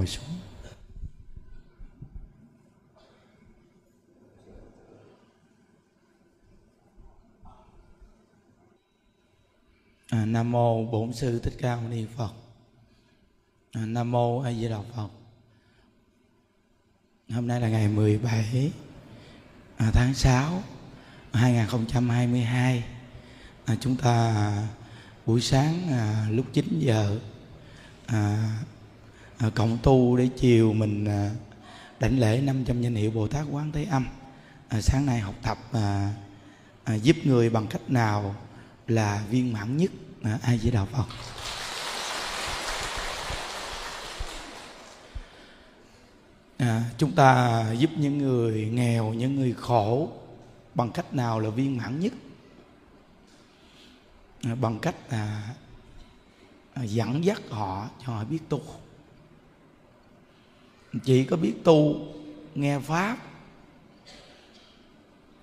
ngồi xuống. À, nam mô bổn sư thích ca mâu ni phật. À, nam mô a di đà phật. Hôm nay là ngày 17 à, tháng 6 2022 à, chúng ta buổi sáng à, lúc 9 giờ à, à, cộng tu để chiều mình à, đảnh lễ 500 danh hiệu Bồ Tát Quán Thế Âm. À, sáng nay học tập à, à, giúp người bằng cách nào là viên mãn nhất à, ai chỉ đạo phật. À, chúng ta giúp những người nghèo những người khổ bằng cách nào là viên mãn nhất? À, bằng cách là à, dẫn dắt họ cho họ biết tu chỉ có biết tu, nghe pháp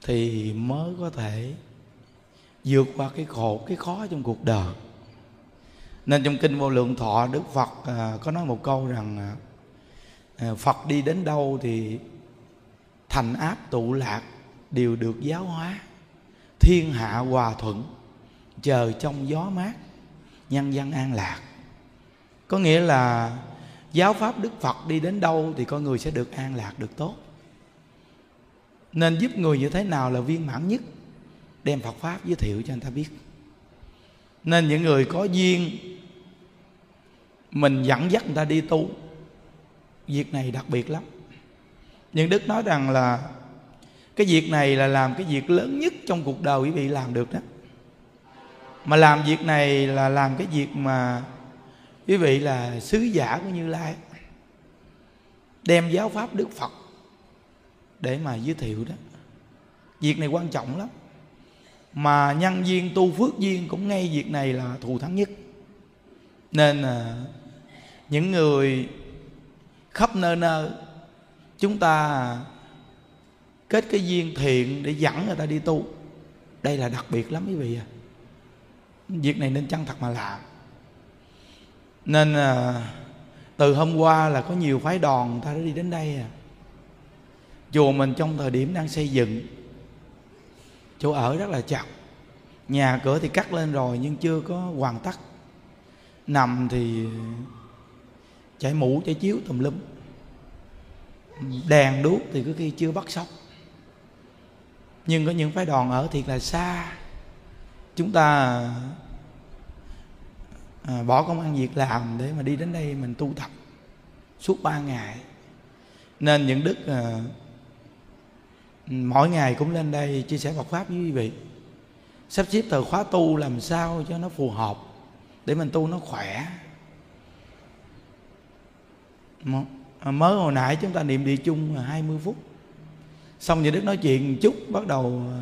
thì mới có thể vượt qua cái khổ, cái khó trong cuộc đời. Nên trong kinh vô lượng thọ, đức phật à, có nói một câu rằng à, à, phật đi đến đâu thì thành áp tụ lạc đều được giáo hóa. Thiên hạ hòa thuận, chờ trong gió mát, nhân dân an lạc. Có nghĩa là giáo pháp đức phật đi đến đâu thì con người sẽ được an lạc, được tốt. Nên giúp người như thế nào là viên mãn nhất, đem phật pháp giới thiệu cho anh ta biết. Nên những người có duyên, mình dẫn dắt người ta đi tu, việc này đặc biệt lắm. Nhưng đức nói rằng là cái việc này là làm cái việc lớn nhất trong cuộc đời quý vị làm được đó. Mà làm việc này là làm cái việc mà quý vị là sứ giả của như lai đem giáo pháp đức phật để mà giới thiệu đó. Việc này quan trọng lắm. Mà nhân viên tu phước duyên cũng ngay việc này là thù thắng nhất. Nên à, những người khắp nơi nơi chúng ta à, kết cái duyên thiện để dẫn người ta đi tu. Đây là đặc biệt lắm quý vị à. Việc này nên chân thật mà làm? Nên à, từ hôm qua là có nhiều phái đoàn người ta đã đi đến đây à. Chùa mình trong thời điểm đang xây dựng chỗ ở rất là chặt nhà cửa thì cắt lên rồi nhưng chưa có hoàn tất. Nằm thì chảy mũ chảy chiếu tùm lum. Đèn đuốc thì cứ khi chưa bắt sóc. Nhưng có những phái đoàn ở thiệt là xa. Chúng ta à, bỏ công ăn việc làm để mà đi đến đây mình tu tập suốt ba ngày. Nên những đức à, mỗi ngày cũng lên đây chia sẻ Phật pháp với quý vị. Sắp xếp thời khóa tu làm sao cho nó phù hợp để mình tu nó khỏe. À, mới hồi nãy chúng ta niệm địa chung 20 phút. Xong như đức nói chuyện một chút bắt đầu à,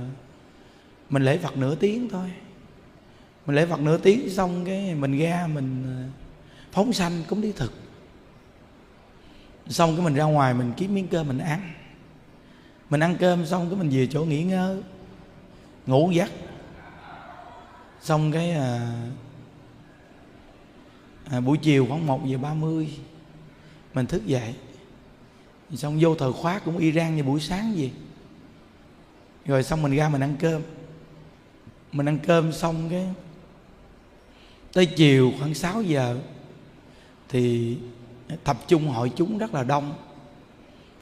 mình lễ phật nửa tiếng thôi mình lễ phật nửa tiếng xong cái mình ra mình ờ, phóng sanh cũng đi thực. Xong cái mình ra ngoài mình kiếm miếng cơm mình ăn. Mình ăn cơm xong cái mình về chỗ nghỉ ngơi ngủ giấc. Xong cái à, à, buổi chiều khoảng một giờ ba mươi mình thức dậy. Xong vô thời khóa cũng y rang như buổi sáng gì rồi xong mình ra mình ăn cơm. Mình ăn cơm xong cái tới chiều khoảng 6 giờ thì tập trung hội chúng rất là đông.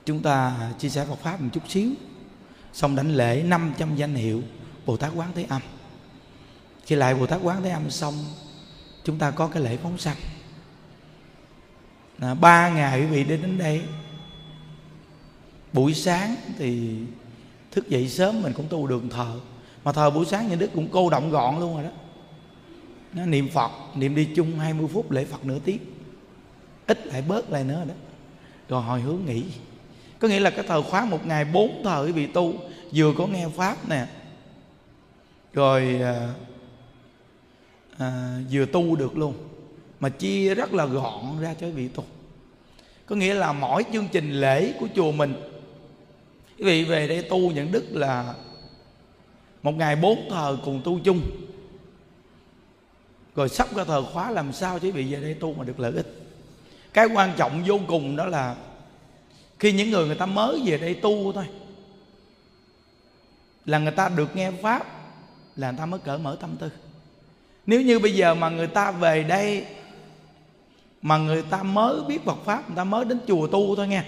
Chúng ta chia sẻ Phật pháp một chút xíu. Xong đảnh lễ 500 danh hiệu Bồ Tát Quán Thế Âm. Khi lại Bồ Tát Quán Thế Âm xong chúng ta có cái lễ phóng sanh. À, ba ngày quý vị đến đến đây. Buổi sáng thì thức dậy sớm mình cũng tu đường thờ. Mà thờ buổi sáng nhà đức cũng cô động gọn luôn rồi đó nó niệm phật niệm đi chung 20 phút lễ phật nửa tiếng. Ít lại bớt lại nữa đó. Rồi hồi hướng nghỉ. Có nghĩa là cái thờ khóa một ngày bốn thờ quý vị tu vừa có nghe pháp nè. Rồi à, à, vừa tu được luôn. Mà chia rất là gọn ra cho quý vị tu. Có nghĩa là mỗi chương trình lễ của chùa mình quý vị về đây tu nhận đức là một ngày bốn thờ cùng tu chung rồi sắp ra thờ khóa làm sao chứ bị về đây tu mà được lợi ích. Cái quan trọng vô cùng đó là khi những người người ta mới về đây tu thôi là người ta được nghe pháp là người ta mới cởi mở tâm tư. Nếu như bây giờ mà người ta về đây mà người ta mới biết Phật pháp người ta mới đến chùa tu thôi nghe.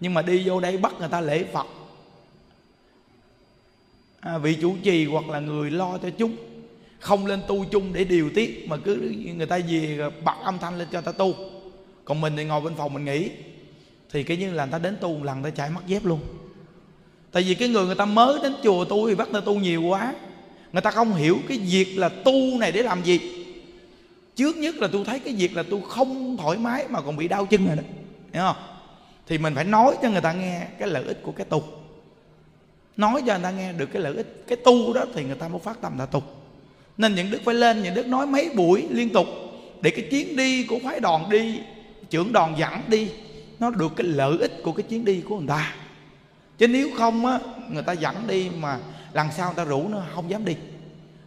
Nhưng mà đi vô đây bắt người ta lễ Phật. À, vị chủ trì hoặc là người lo cho chúng không lên tu chung để điều tiết mà cứ người ta về bật âm thanh lên cho ta tu còn mình thì ngồi bên phòng mình nghỉ thì cái như là người ta đến tu một lần ta chạy mất dép luôn tại vì cái người người ta mới đến chùa tu thì bắt người ta tu nhiều quá người ta không hiểu cái việc là tu này để làm gì trước nhất là tôi thấy cái việc là tôi không thoải mái mà còn bị đau chân rồi đó hiểu không thì mình phải nói cho người ta nghe cái lợi ích của cái tu nói cho người ta nghe được cái lợi ích cái tu đó thì người ta mới phát tâm là tu nên những đức phải lên, những đức nói mấy buổi liên tục để cái chuyến đi của phái đoàn đi, trưởng đoàn dẫn đi, nó được cái lợi ích của cái chuyến đi của người ta. Chứ nếu không á, người ta dẫn đi mà lần sau người ta rủ nó, không dám đi.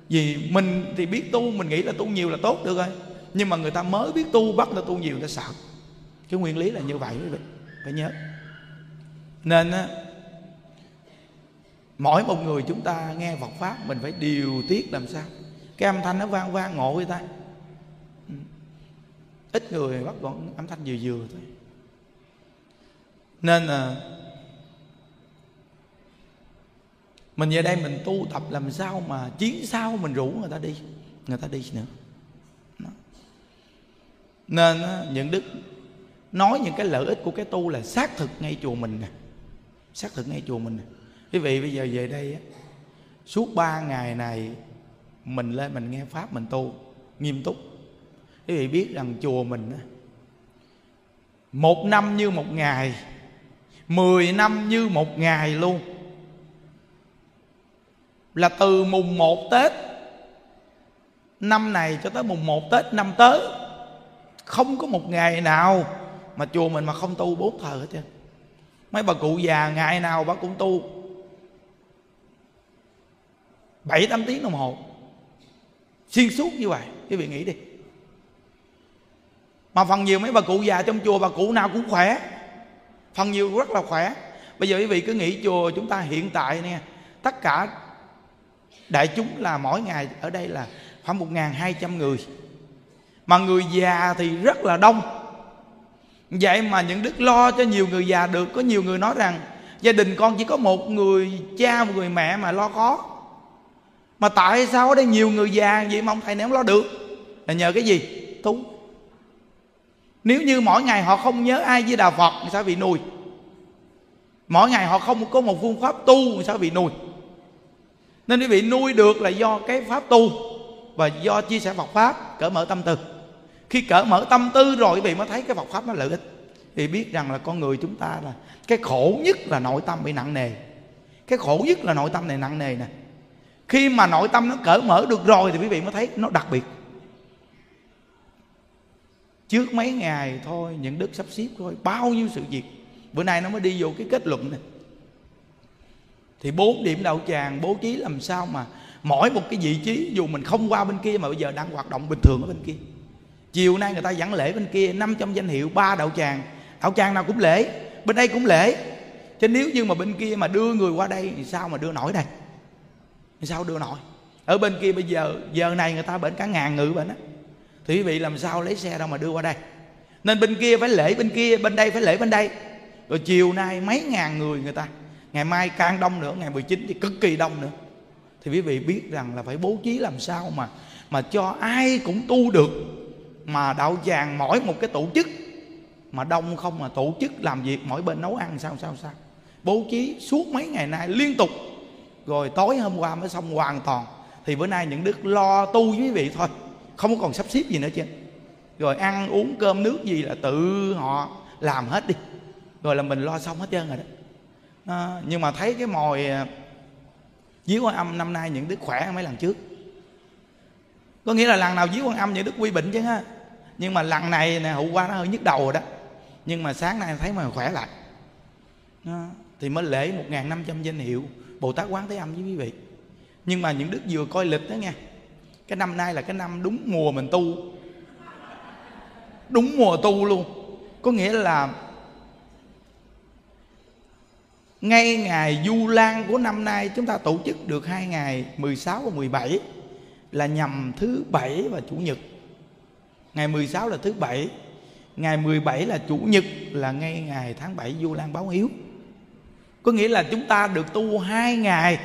Vì mình thì biết tu, mình nghĩ là tu nhiều là tốt, được rồi. Nhưng mà người ta mới biết tu, bắt người ta tu nhiều, người ta sợ. Cái nguyên lý là như vậy quý vị, phải nhớ. Nên á, mỗi một người chúng ta nghe Phật pháp, mình phải điều tiết làm sao? Cái âm thanh nó vang vang ngộ người ta. Ừ. Ít người bắt gọn âm thanh vừa vừa thôi. Nên là mình về đây mình tu tập làm sao mà chiến sau mình rủ người ta đi, người ta đi nữa. Đó. nên những đức nói những cái lợi ích của cái tu là xác thực ngay chùa mình nè. Xác thực ngay chùa mình nè. Quý vị bây giờ về đây á, suốt ba ngày này mình lên mình nghe pháp, mình tu. Nghiêm túc. Quý vị biết rằng chùa mình một năm như một ngày, mười năm như một ngày luôn. Là từ mùng một Tết, năm này cho tới mùng một Tết năm tới, không có một ngày nào mà chùa mình mà không tu bốn thờ hết trơn. Mấy bà cụ già ngày nào bà cũng tu. Bảy tám tiếng đồng hồ xuyên suốt như vậy, quý vị nghĩ đi. Mà phần nhiều mấy bà cụ già trong chùa, bà cụ nào cũng khỏe. Phần nhiều rất là khỏe. Bây giờ quý vị cứ nghĩ chùa chúng ta hiện tại nè, tất cả đại chúng là mỗi ngày ở đây là khoảng một hai trăm người. Mà người già thì rất là đông. Vậy mà những đức lo cho nhiều người già được, có nhiều người nói rằng gia đình con chỉ có một người cha, một người mẹ mà lo khó mà tại sao ở đây nhiều người già vậy mà ông thầy này không lo được? Là nhờ cái gì? Tu nếu như mỗi ngày họ không nhớ ai với đạo phật thì sao bị nuôi mỗi ngày họ không có một phương pháp tu thì sao bị nuôi nên quý vị nuôi được là do cái pháp tu và do chia sẻ Phật pháp, cởi mở tâm tư. Khi cởi mở tâm tư rồi quý vị mới thấy cái Phật pháp nó lợi ích. Thì biết rằng là con người chúng ta là, cái khổ nhất là nội tâm bị nặng nề. Cái khổ nhất là nội tâm này nặng nề nè khi mà nội tâm nó cởi mở được rồi thì quý vị mới thấy nó đặc biệt. Trước mấy ngày thôi, những đức sắp xếp thôi, bao nhiêu sự việc. Bữa nay nó mới đi vô cái kết luận này. Thì bốn điểm đạo tràng bố trí làm sao mà mỗi một cái vị trí, dù mình không qua bên kia mà bây giờ đang hoạt động bình thường ở bên kia. Chiều nay người ta dẫn lễ bên kia 500 danh hiệu, ba đạo tràng. Đạo tràng nào cũng lễ, bên đây cũng lễ. Chứ nếu như mà bên kia mà đưa người qua đây thì sao mà đưa nổi đây? Sao đưa nổi ở bên kia bây giờ giờ này người ta bệnh cả ngàn người bệnh á. Thì quý vị làm sao lấy xe đâu mà đưa qua đây? Nên bên kia phải lễ, bên kia, bên đây phải lễ, bên đây. Rồi chiều nay mấy ngàn người người ta. Ngày mai càng đông nữa, ngày 19 thì cực kỳ đông nữa. Thì quý vị biết rằng là phải bố trí làm sao mà mà cho ai cũng tu được. Mà đạo tràng mỗi một cái tổ chức. Mà đông không mà tổ chức làm việc, mỗi bên nấu ăn sao sao sao. Bố trí suốt mấy ngày nay liên tục rồi tối hôm qua mới xong hoàn toàn. Thì bữa nay những đức lo tu với quý vị thôi. Không còn sắp xếp gì nữa chứ. Rồi ăn uống cơm nước gì là tự họ làm hết đi. Rồi là mình lo xong hết trơn rồi đó. À, nhưng mà thấy cái mồi à, dưới quan âm năm nay những đức khỏe hơn mấy lần trước. Có nghĩa là lần nào dưới quan âm những đức quy bệnh chứ ha. Nhưng mà lần này nè hôm qua nó hơi nhức đầu rồi đó. Nhưng mà sáng nay thấy mà khỏe lại. À, thì mới lễ một năm trăm danh hiệu bồ tát quán thế âm với quý vị nhưng mà những đức vừa coi lịch đó nha cái năm nay là cái năm đúng mùa mình tu đúng mùa tu luôn có nghĩa là ngay ngày Du Lan của năm nay chúng ta tổ chức được hai ngày 16 và 17 là nhằm thứ bảy và chủ nhật. Ngày 16 là thứ bảy, ngày 17 là chủ nhật là ngay ngày tháng 7 Du Lan báo hiếu. Có nghĩa là chúng ta được tu hai ngày.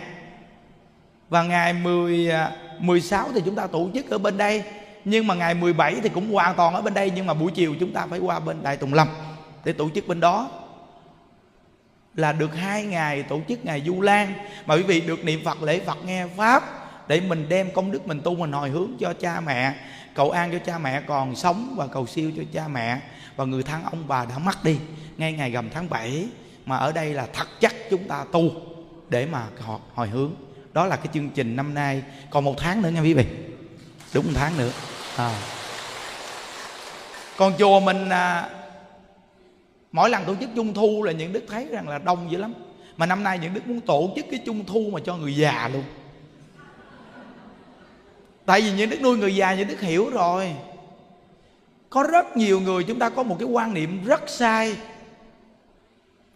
Và ngày 10 16 à, thì chúng ta tổ chức ở bên đây. Nhưng mà ngày 17 thì cũng hoàn toàn ở bên đây, nhưng mà buổi chiều chúng ta phải qua bên Đại Tùng Lâm để tổ chức bên đó. Là được hai ngày tổ chức ngày du lan. Mà quý vị được niệm phật, lễ phật nghe pháp, để mình đem công đức mình tu, mình hồi hướng cho cha mẹ. Cầu an cho cha mẹ còn sống và cầu siêu cho cha mẹ. Và người thân ông bà đã mất đi ngay ngày rằm tháng 7 mà ở đây là thật chắc chúng ta tu để mà họ hồi hướng. Đó là cái chương trình năm nay. Còn một tháng nữa nha quý vị. Đúng một tháng nữa. À. còn chùa mình à, mỗi lần tổ chức trung thu là những đức thấy rằng là đông dữ lắm. Mà năm nay những đức muốn tổ chức cái trung thu mà cho người già luôn. Tại vì những đức nuôi người già những đức hiểu rồi. Có rất nhiều người chúng ta có một cái quan niệm rất sai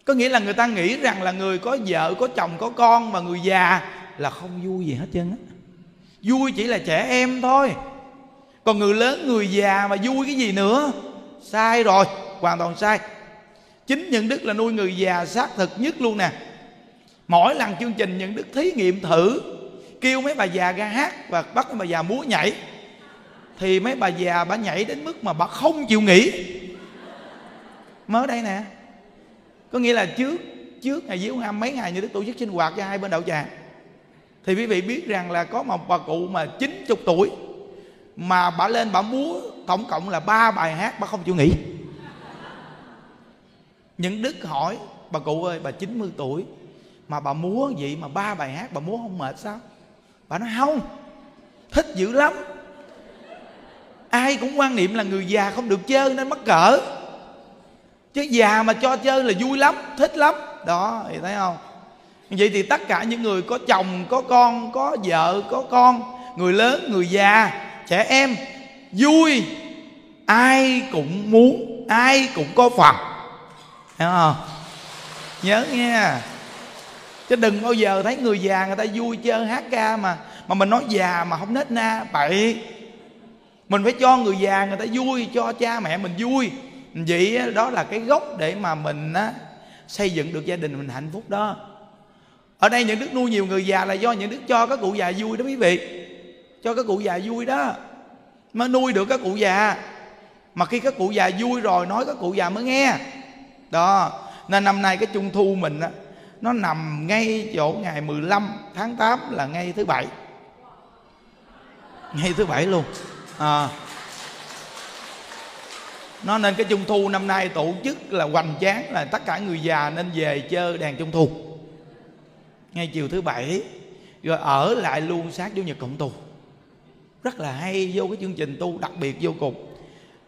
có nghĩa là người ta nghĩ rằng là người có vợ, có chồng, có con mà người già là không vui gì hết trơn á. Vui chỉ là trẻ em thôi. Còn người lớn, người già mà vui cái gì nữa? Sai rồi, hoàn toàn sai. Chính những đức là nuôi người già xác thực nhất luôn nè. Mỗi lần chương trình những đức thí nghiệm thử, kêu mấy bà già ra hát và bắt mấy bà già múa nhảy, thì mấy bà già bà nhảy đến mức mà bà không chịu nghỉ. Mới đây nè có nghĩa là trước trước ngày diếu Ham mấy ngày như đức tổ chức sinh hoạt cho hai bên đậu tràng. Thì quý vị biết rằng là có một bà cụ mà 90 tuổi mà bà lên bà múa tổng cộng là ba bài hát bà không chịu nghỉ. Những đức hỏi, bà cụ ơi, bà 90 tuổi mà bà múa vậy mà ba bài hát bà múa không mệt sao? Bà nói, không, thích dữ lắm. Ai cũng quan niệm là người già không được chơi nên mắc cỡ chứ già mà cho chơi là vui lắm, thích lắm. Đó, thì thấy không? Vậy thì tất cả những người có chồng, có con, có vợ, có con, người lớn, người già, trẻ em, vui. Ai cũng muốn, ai cũng có phần. Hiểu không? Nhớ nha chứ đừng bao giờ thấy người già người ta vui chơi hát ca mà mà mình nói già mà không nết na. Bậy. Mình phải cho người già người ta vui, cho cha mẹ mình vui vậy đó là cái gốc để mà mình á, xây dựng được gia đình mình hạnh phúc đó. Ở đây những đức nuôi nhiều người già là do những đức cho các cụ già vui đó quý vị. Cho các cụ già vui đó. Mới nuôi được các cụ già. Mà khi các cụ già vui rồi nói các cụ già mới nghe. Đó nên năm nay cái trung thu mình á nó nằm ngay chỗ ngày 15 tháng 8 là ngay thứ bảy. Ngay thứ bảy luôn. À, nó nên cái trung thu năm nay tổ chức là hoành tráng, là tất cả người già nên về chơi đèn trung thu. Ngay chiều thứ bảy, rồi ở lại luôn sát chủ nhật cộng tu rất là hay, vô cái chương trình tu đặc biệt vô cùng.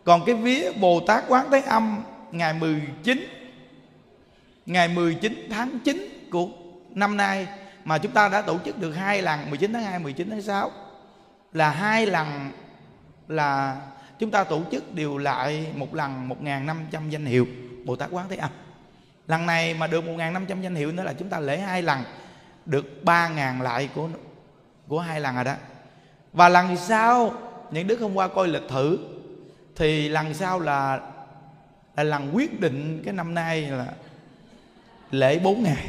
Còn cái vía Bồ Tát Quán Thế Âm, ngày 19 ngày 19 tháng 9 của năm nay, mà chúng ta đã tổ chức được hai lần 19 tháng 2 19 tháng 6 là hai lần là chúng ta tổ chức điều lại một lần 1.500 danh hiệu. Bồ Tát Quán Thế Âm. Lần này mà được 1.500 danh hiệu nữa là chúng ta lễ hai lần. Được 3.000 lại của của hai lần rồi đó. Và lần sau, những đức hôm qua coi lịch thử, thì lần sau là là lần quyết định cái năm nay là lễ 4 ngày.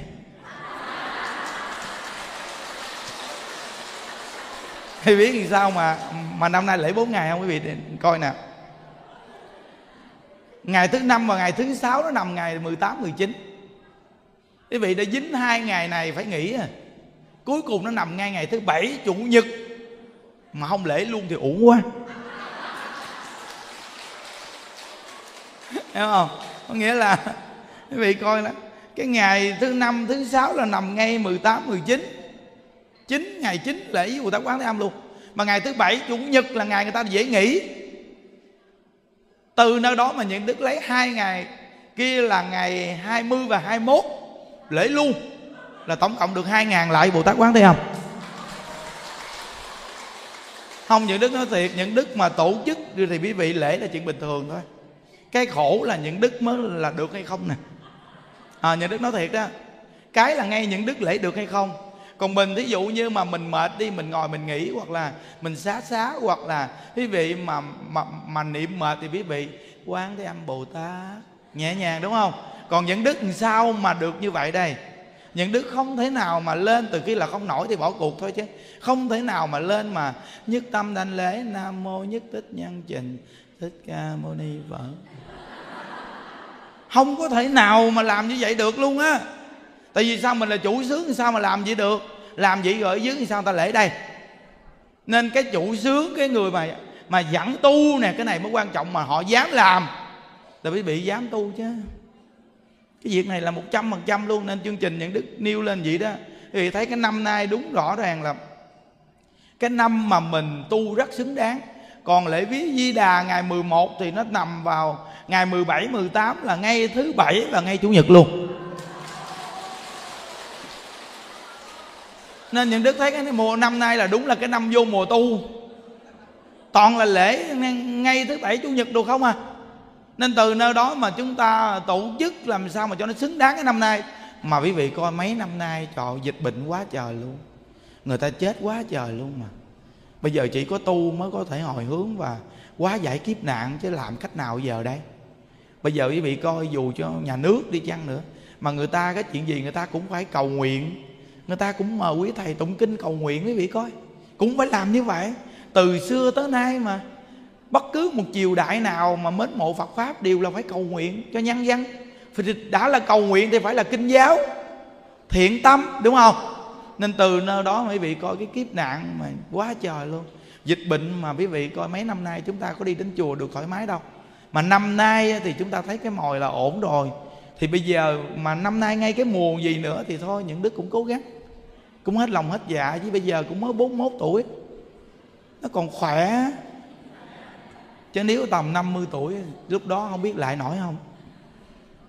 thì biết thì sao mà mà năm nay lễ 4 ngày không quý vị? Coi nè. Ngày thứ năm và ngày thứ sáu nó nằm ngày 18, 19 Quý vị đã dính hai ngày này phải nghỉ à. Cuối cùng nó nằm ngay ngày thứ bảy Chủ nhật. Mà không lễ luôn thì uổng quá. Hiểu không? Có nghĩa là Quý vị coi là Cái ngày thứ năm, thứ sáu là nằm ngay 18, 19 chín ngày chín lễ với Bồ Tát Quán Thế Âm luôn. Mà ngày thứ bảy chủ nhật là ngày người ta dễ nghỉ. Từ nơi đó mà những đức lấy hai ngày kia là ngày 20 và 21 lễ luôn là tổng cộng được hai ngàn lại Bồ Tát Quán Thế Âm. Không những đức nói thiệt những đức mà tổ chức thì quý vị lễ là chuyện bình thường thôi. Cái khổ là những đức mới là được hay không nè? À, những đức nói thiệt đó. Cái là ngay những đức lễ được hay không? Còn mình thí dụ như mà mình mệt đi mình ngồi mình nghỉ hoặc là mình xá xá hoặc là quý vị mà mà, mà niệm mệt thì quý vị quán thế âm bồ tát. Nhẹ nhàng đúng không? Còn những đức làm sao mà được như vậy đây? Những đức không thể nào mà lên từ khi là không nổi thì bỏ cuộc thôi chứ. Không thể nào mà lên mà nhất tâm đảnh lễ nam mô nhất tích nhân trình thích ca mâu ni phật. Không có thể nào mà làm như vậy được luôn á tại vì sao mình là chủ sướng sao mà làm vậy được? Làm vậy rồi ở dưới thì sao ta lễ đây? Nên cái chủ sướng, cái người mà mà dẫn tu nè, cái này mới quan trọng mà họ dám làm. Là vì bị dám tu chứ. Cái việc này là một trăm phần trăm luôn, nên chương trình những đức nêu lên vậy đó. Thì thấy cái năm nay đúng rõ ràng là cái năm mà mình tu rất xứng đáng. Còn lễ viếng di đà ngày 11 thì nó nằm vào ngày 17 18 là ngay thứ bảy và ngay chủ nhật luôn. Nên những đức thấy cái mùa năm nay là đúng là cái năm vô mùa tu. Toàn là lễ ngay thứ bảy chủ nhật được không à. Nên từ nơi đó mà chúng ta tổ chức làm sao mà cho nó xứng đáng cái năm nay. Mà quý vị coi mấy năm nay, trời dịch bệnh quá trời luôn. Người ta chết quá trời luôn mà. Bây giờ chỉ có tu mới có thể hồi hướng và quá giải kiếp nạn chứ làm cách nào giờ đây? Bây giờ quý vị coi dù cho nhà nước đi chăng nữa, mà người ta cái chuyện gì người ta cũng phải cầu nguyện người ta cũng mời quý thầy tụng kinh cầu nguyện quý vị coi. Cũng phải làm như vậy. Từ xưa tới nay mà, bất cứ một triều đại nào mà mến mộ Phật pháp đều là phải cầu nguyện cho nhân dân. Thì đã là cầu nguyện thì phải là kinh giáo, thiện tâm, đúng không? Nên từ nơi đó quý vị coi cái kiếp nạn mà quá trời luôn. Dịch bệnh mà quý vị coi mấy năm nay chúng ta có đi đến chùa được thoải mái đâu. Mà năm nay thì chúng ta thấy cái mồi là ổn rồi. Thì bây giờ mà năm nay ngay cái mùa gì nữa thì thôi, những đức cũng cố gắng cũng hết lòng hết dạ chứ bây giờ cũng mới 41 tuổi. Nó còn khỏe. Chứ nếu tầm 50 tuổi lúc đó không biết lại nổi không?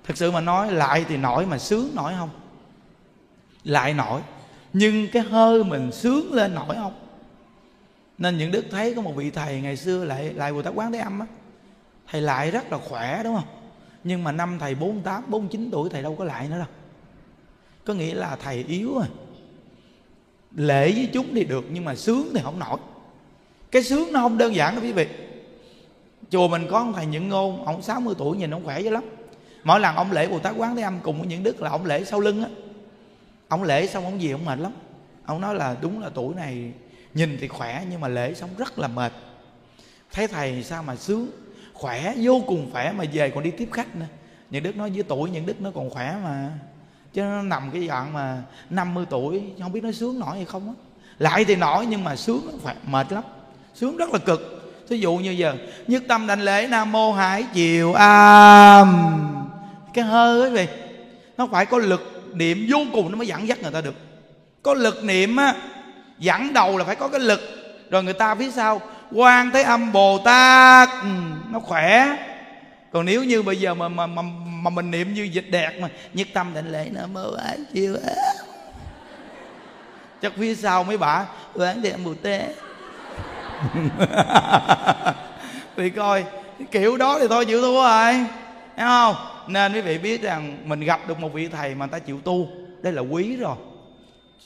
Thật sự mà nói lại thì nổi mà sướng nổi không? Lại nổi. Nhưng cái hơi mình sướng lên nổi không? Nên những đức thấy có một vị thầy ngày xưa lại lại bồ tát quán thế âm á thầy lại rất là khỏe đúng không? Nhưng mà năm thầy 48, 49 tuổi thầy đâu có lại nữa đâu. Có nghĩa là thầy yếu rồi lễ với chúng thì được, nhưng mà sướng thì không nổi. Cái sướng nó không đơn giản đâu quý vị. Chùa mình có ông thầy những ngôn, ông 60 tuổi, nhìn ông khỏe dữ lắm. Mỗi lần ông lễ bồ tát quán thế âm cùng với những đức là ông lễ sau lưng á. Ông lễ xong ông gì ông mệt lắm. Ông nói là đúng là tuổi này nhìn thì khỏe, nhưng mà lễ xong rất là mệt. Thấy thầy sao mà sướng? Khỏe, vô cùng khỏe, mà về còn đi tiếp khách nữa. Những đức nói với tuổi những đức nó còn khỏe mà chứ nó nằm cái dạng mà 50 tuổi không biết nó sướng nổi hay không á. Lại thì nổi nhưng mà sướng nó mệt lắm. Sướng rất là cực. Thí dụ như giờ nhất tâm đảnh lễ nam mô hải chiều am. Cái hơi ấy vậy nó phải có lực niệm vô cùng nó mới dẫn dắt người ta được. Có lực niệm á dẫn đầu là phải có cái lực. Rồi người ta phía sau quan thế âm bồ tát. Ừ, nó khỏe. Còn nếu như bây giờ mà mà mà, mà mình niệm như dịch đẹp mà. Nhất tâm định lễ nó mơ ái chiều á chắc phía sau mấy bà, quán thế âm bồ vì coi kiểu đó thì thôi chịu thua rồi. Thấy không? Nên quý vị biết rằng mình gặp được một vị thầy mà người ta chịu tu. Đây là quý rồi.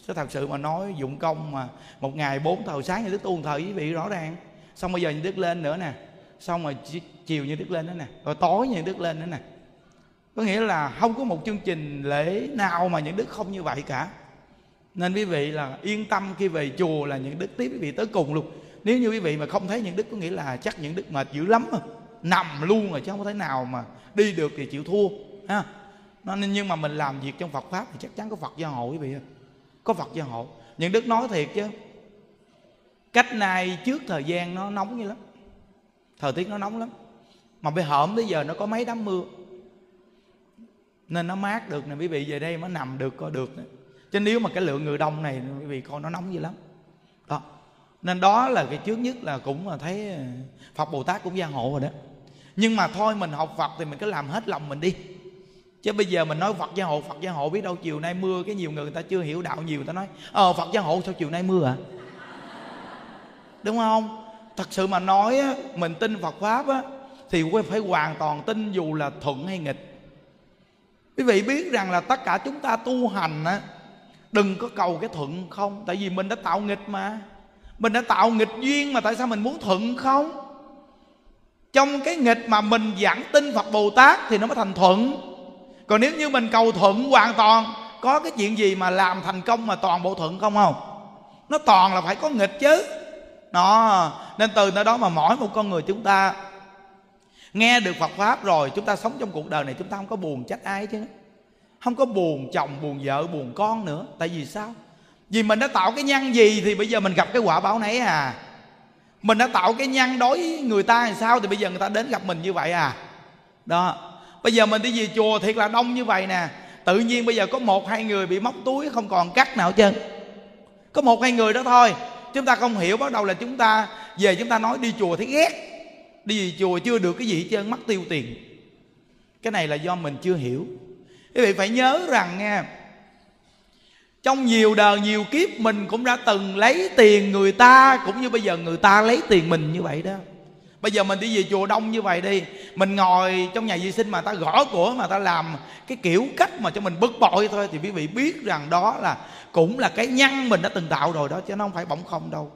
Chứ thật sự mà nói dụng công mà một ngày bốn thờ sáng như đức tu một thời quý vị rõ ràng. Xong bây giờ như đức lên nữa nè. Xong rồi chiều như đức lên nữa nè. Rồi tối như đức lên nữa nè có nghĩa là không có một chương trình lễ nào mà những đức không như vậy cả. Nên quý vị là yên tâm khi về chùa là những đức tiếp quý vị tới cùng luôn. Nếu như quý vị mà không thấy những đức, có nghĩa là chắc những đức mệt dữ lắm rồi. Nằm luôn rồi chứ không có thể nào mà đi được thì chịu thua, ha. Nên nhưng mà mình làm việc trong Phật pháp thì chắc chắn có Phật gia hộ quý vị có Phật gia hộ. Những đức nói thiệt chứ. Cách này trước thời gian nó nóng như lắm. Thời tiết nó nóng lắm. Mà bây hởm tới giờ nó có mấy đám mưa nên nó mát được nè quý vị về đây mới nằm được coi được nè. Chứ nếu mà cái lượng người đông này quý vị coi nó nóng dữ lắm. Đó. Nên đó là cái trước nhất là cũng là thấy ờ, phật bồ tát cũng gia hộ rồi đó. Nhưng mà thôi mình học phật thì mình cứ làm hết lòng mình đi. Chứ bây giờ mình nói phật gia hộ phật gia hộ biết đâu chiều nay mưa cái nhiều người người ta chưa hiểu đạo nhiều người ta nói ờ phật gia hộ sao chiều nay mưa à đúng không? Thật sự mà nói á, mình tin phật pháp á, thì phải hoàn toàn tin dù là thuận hay nghịch quý vị biết rằng là tất cả chúng ta tu hành á, đừng có cầu cái thuận không? Tại vì mình đã tạo nghịch mà. Mình đã tạo nghịch duyên mà tại sao mình muốn thuận không? Trong cái nghịch mà mình giảng tin phật bồ tát thì nó mới thành thuận. Còn nếu như mình cầu thuận hoàn toàn, có cái chuyện gì mà làm thành công mà toàn bộ thuận không không? Nó toàn là phải có nghịch chứ. Đó, nên từ nơi đó mà mỗi một con người chúng ta nghe được phật pháp rồi, chúng ta sống trong cuộc đời này, chúng ta không có buồn trách ai chứ. Không có buồn chồng, buồn vợ, buồn con nữa. Tại vì sao? Vì mình đã tạo cái nhân gì thì bây giờ mình gặp cái quả báo nấy à. Mình đã tạo cái nhân đối với người ta làm sao thì bây giờ người ta đến gặp mình như vậy à. Đó. Bây giờ mình đi về chùa thiệt là đông như vậy nè. Tự nhiên bây giờ có một, hai người bị móc túi, không còn cắt nào hết trơn. Có một, hai người đó thôi. Chúng ta không hiểu, bắt đầu là chúng ta về chúng ta nói đi chùa thấy ghét đi về chùa chưa được cái gì hết trơn mất tiêu tiền. Cái này là do mình chưa hiểu. Quý vị phải nhớ rằng nghe trong nhiều đời, nhiều kiếp mình cũng đã từng lấy tiền người ta, cũng như bây giờ người ta lấy tiền mình như vậy đó. Bây giờ mình đi về chùa đông như vậy đi, mình ngồi trong nhà vệ sinh mà ta gõ cửa mà ta làm cái kiểu cách mà cho mình bực bội thôi, thì quý vị biết rằng đó là, cũng là cái nhân mình đã từng tạo rồi đó, chứ nó không phải bỗng không đâu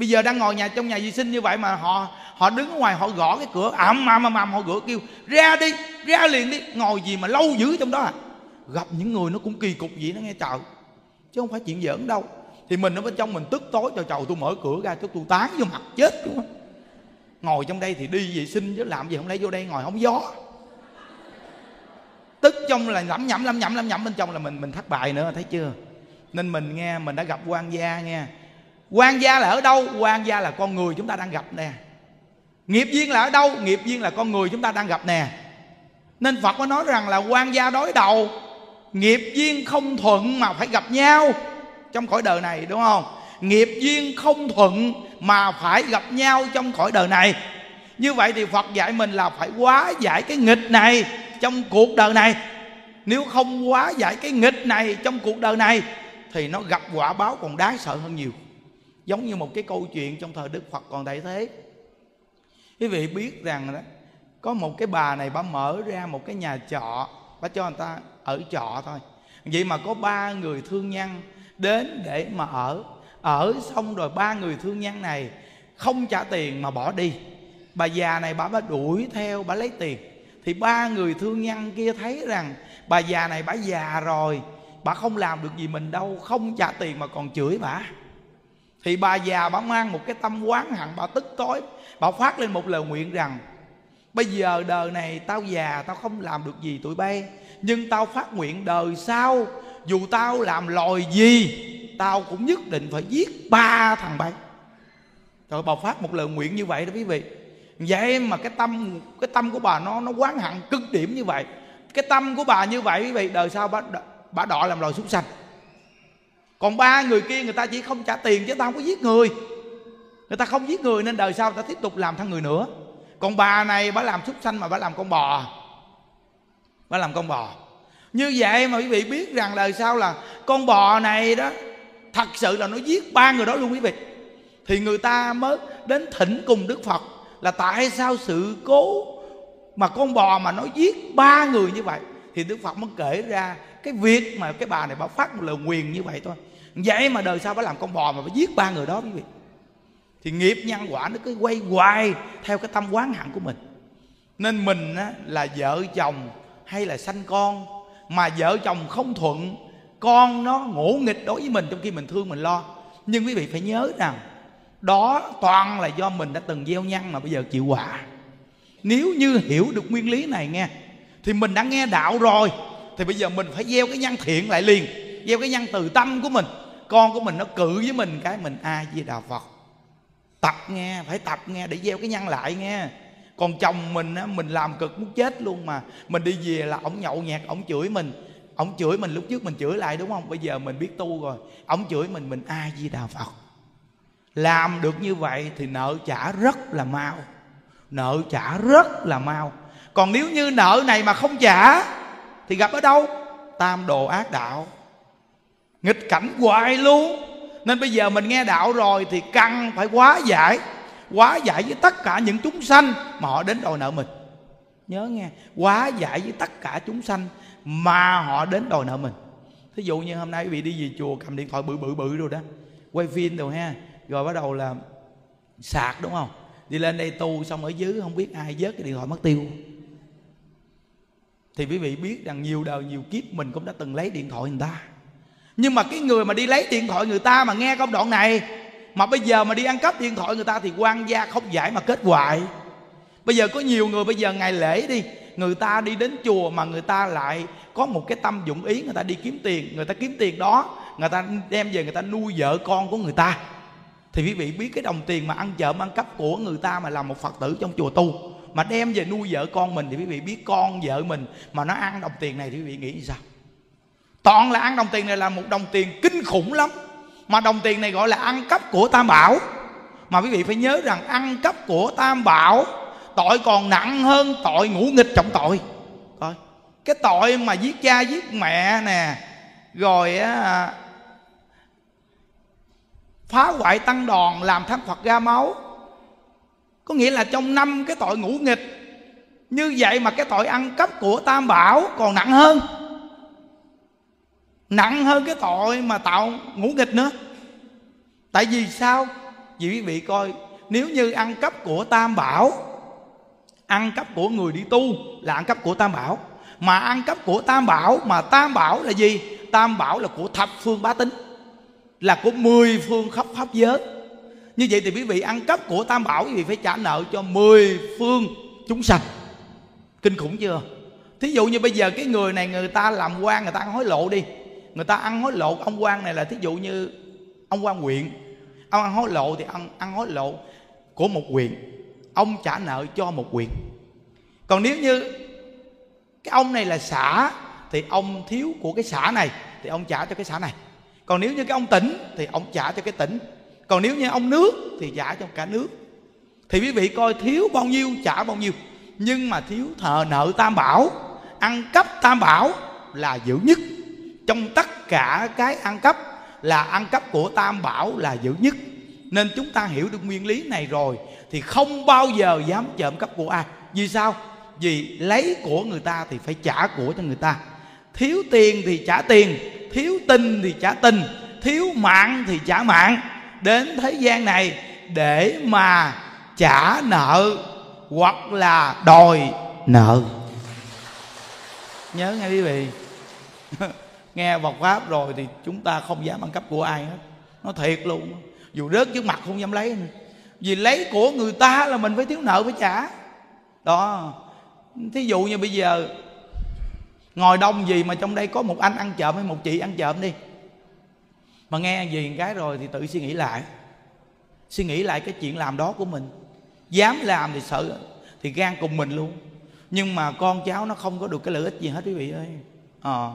bây giờ đang ngồi nhà, trong nhà vệ sinh như vậy mà họ họ đứng ngoài, họ gõ cái cửa, ầm ầm ầm ầm, họ gõ kêu, ra đi, ra liền đi. Ngồi gì mà lâu dữ trong đó à? Gặp những người nó cũng kỳ cục vậy nó nghe trời. Chứ không phải chuyện giỡn đâu. Thì mình ở bên trong mình tức tối cho trời, tôi mở cửa ra cho tôi tán vô mặt chết đúng không ngồi trong đây thì đi vệ sinh chứ làm gì không lấy vô đây ngồi không gió. Tức trong là lẩm nhẩm lẩm nhẩm lẩm nhẩm, bên trong là mình mình thất bại nữa, thấy chưa? Nên mình nghe, mình đã gặp quan gia nghe quan gia là ở đâu? Quan gia là con người chúng ta đang gặp nè. Nghiệp duyên là ở đâu? Nghiệp duyên là con người chúng ta đang gặp nè. Nên phật có nói rằng là quan gia đối đầu, nghiệp duyên không thuận mà phải gặp nhau. Trong cõi đời này, đúng không? Nghiệp duyên không thuận mà phải gặp nhau trong cõi đời này. Như vậy thì phật dạy mình là phải hóa giải cái nghịch này trong cuộc đời này. Nếu không hóa giải cái nghịch này trong cuộc đời này, thì nó gặp quả báo còn đáng sợ hơn nhiều giống như một cái câu chuyện trong thời đức phật còn đại thế. Quý vị biết rằng đó, có một cái bà này, bà mở ra một cái nhà trọ, bà cho người ta ở trọ thôi. Vậy mà có ba người thương nhân đến để mà ở. Ở xong rồi ba người thương nhân này không trả tiền mà bỏ đi. Bà già này bà bà đuổi theo, bà lấy tiền. Thì ba người thương nhân kia thấy rằng bà già này bà già rồi, bà không làm được gì mình đâu, không trả tiền mà còn chửi bà thì bà già bà mang một cái tâm quán hận bà tức tối. Bà phát lên một lời nguyện rằng, bây giờ đời này tao già, tao không làm được gì tụi bay, nhưng tao phát nguyện đời sau, dù tao làm lòi gì, tao cũng nhất định phải giết ba thằng bay. Rồi bà phát một lời nguyện như vậy đó quý vị. Vậy mà cái tâm cái tâm của bà nó nó quán hận cực điểm như vậy. Cái tâm của bà như vậy quý vị, đời sau bà bà đọ làm loài súc sanh còn ba người kia người ta chỉ không trả tiền chứ tao không có giết người. Người ta không giết người nên đời sau ta tiếp tục làm thân người nữa. Còn bà này, bà làm súc sanh mà bà làm con bò. Bà làm con bò. Như vậy mà quý vị biết rằng đời sau là con bò này đó, thật sự là nó giết ba người đó luôn quý vị. Thì người ta mới đến thỉnh cùng đức phật là tại sao sự cố mà con bò mà nó giết ba người như vậy? Thì đức phật mới kể ra cái việc mà cái bà này bà phát một lời nguyền như vậy thôi vậy mà đời sau phải làm con bò mà phải giết ba người đó quý vị. Thì nghiệp nhân quả nó cứ quay hoài theo cái tâm quán hẳn của mình. Nên mình á, là vợ chồng hay là sanh con mà vợ chồng không thuận con nó ngỗ nghịch đối với mình trong khi mình thương mình lo. Nhưng quý vị phải nhớ rằng đó toàn là do mình đã từng gieo nhân mà bây giờ chịu quả. Nếu như hiểu được nguyên lý này nghe thì mình đã nghe đạo rồi thì bây giờ mình phải gieo cái nhân thiện lại liền gieo cái nhân từ tâm của mình. Con của mình nó cự với mình cái mình a di đà phật. Tập nghe, phải tập nghe để gieo cái nhân lại nghe. Còn chồng mình á, mình làm cực muốn chết luôn mà. Mình đi về là ổng nhậu nhẹt, ổng chửi mình. Ổng chửi mình lúc trước mình chửi lại đúng không? Bây giờ mình biết tu rồi. Ổng chửi mình mình a di đà phật. Làm được như vậy thì nợ trả rất là mau. Nợ trả rất là mau. Còn nếu như nợ này mà không trả thì gặp ở đâu? Tam đồ ác đạo nghịch cảnh hoài luôn. Nên bây giờ mình nghe đạo rồi thì cần phải quá giải. Quá giải với tất cả những chúng sanh mà họ đến đòi nợ mình. Nhớ nghe quá giải với tất cả chúng sanh mà họ đến đòi nợ mình. Thí dụ như hôm nay quý vị đi về chùa cầm điện thoại bự bự bự rồi đó. Quay phim rồi ha. Rồi bắt đầu là sạc đúng không? Đi lên đây tu xong ở dưới không biết ai vớt cái điện thoại mất tiêu. Thì quý vị biết rằng nhiều đời, nhiều kiếp mình cũng đã từng lấy điện thoại người ta nhưng mà cái người mà đi lấy điện thoại người ta mà nghe công đoạn này, mà bây giờ mà đi ăn cắp điện thoại người ta thì quan gia không giải mà kết hoại. Bây giờ có nhiều người, bây giờ ngày lễ đi, người ta đi đến chùa mà người ta lại có một cái tâm dụng ý, người ta đi kiếm tiền, người ta kiếm tiền đó, người ta đem về người ta nuôi vợ con của người ta. Thì quý vị biết cái đồng tiền mà ăn trộm ăn cắp của người ta mà làm một phật tử trong chùa tu. Mà đem về nuôi vợ con mình thì quý vị biết con vợ mình mà nó ăn đồng tiền này thì quý vị nghĩ sao? Toàn là ăn đồng tiền này là một đồng tiền kinh khủng lắm. Mà đồng tiền này gọi là ăn cắp của tam bảo. Mà quý vị phải nhớ rằng ăn cắp của tam bảo, tội còn nặng hơn tội ngũ nghịch trọng tội. Coi, cái tội mà giết cha giết mẹ nè, rồi á, phá hoại tăng đòn làm thánh phật ra máu. Có nghĩa là trong năm cái tội ngũ nghịch, như vậy mà cái tội ăn cắp của tam bảo còn nặng hơn nặng hơn cái tội mà tạo ngũ nghịch nữa. Tại vì sao? Vì quý vị coi, nếu như ăn cắp của tam bảo, ăn cắp của người đi tu là ăn cắp của tam bảo. Mà ăn cắp của tam bảo, mà tam bảo là gì? Tam bảo là của thập phương bá tính, là của mười phương khắp pháp giới. Như vậy thì quý vị ăn cắp của tam bảo, quý vị phải trả nợ cho mười phương chúng sanh. Kinh khủng chưa? Thí dụ như bây giờ cái người này, người ta làm quan, người ta ăn hối lộ đi người ta ăn hối lộ, ông quan này là thí dụ như ông quan huyện ông ăn hối lộ thì ăn ăn hối lộ của một huyện ông trả nợ cho một huyện còn nếu như cái ông này là xã, thì ông thiếu của cái xã này, thì ông trả cho cái xã này. Còn nếu như cái ông tỉnh, thì ông trả cho cái tỉnh. Còn nếu như ông nước, thì trả cho cả nước. Thì quý vị coi thiếu bao nhiêu, trả bao nhiêu. Nhưng mà thiếu thờ nợ tam bảo, ăn cắp tam bảo là dữ nhất trong tất cả cái ăn cắp là ăn cắp của tam bảo là dữ nhất. Nên chúng ta hiểu được nguyên lý này rồi thì không bao giờ dám trộm cắp của ai. Vì sao? Vì lấy của người ta thì phải trả của cho người ta. Thiếu tiền thì trả tiền, thiếu tình thì trả tình thiếu mạng thì trả mạng. Đến thế gian này để mà trả nợ hoặc là đòi nợ. Nhớ nghe quý vị. nghe Phật pháp rồi thì chúng ta không dám ăn cắp của ai hết. Nó thiệt luôn. Dù rớt trước mặt không dám lấy nữa. vì lấy của người ta là mình phải thiếu nợ phải trả. Đó. Thí dụ như bây giờ ngồi đông gì mà trong đây có một anh ăn trộm hay một chị ăn trộm đi. Mà nghe gì cái rồi thì tự suy nghĩ lại. Suy nghĩ lại cái chuyện làm đó của mình. Dám làm thì sợ thì gan cùng mình luôn. Nhưng mà con cháu nó không có được cái lợi ích gì hết quý vị ơi. À,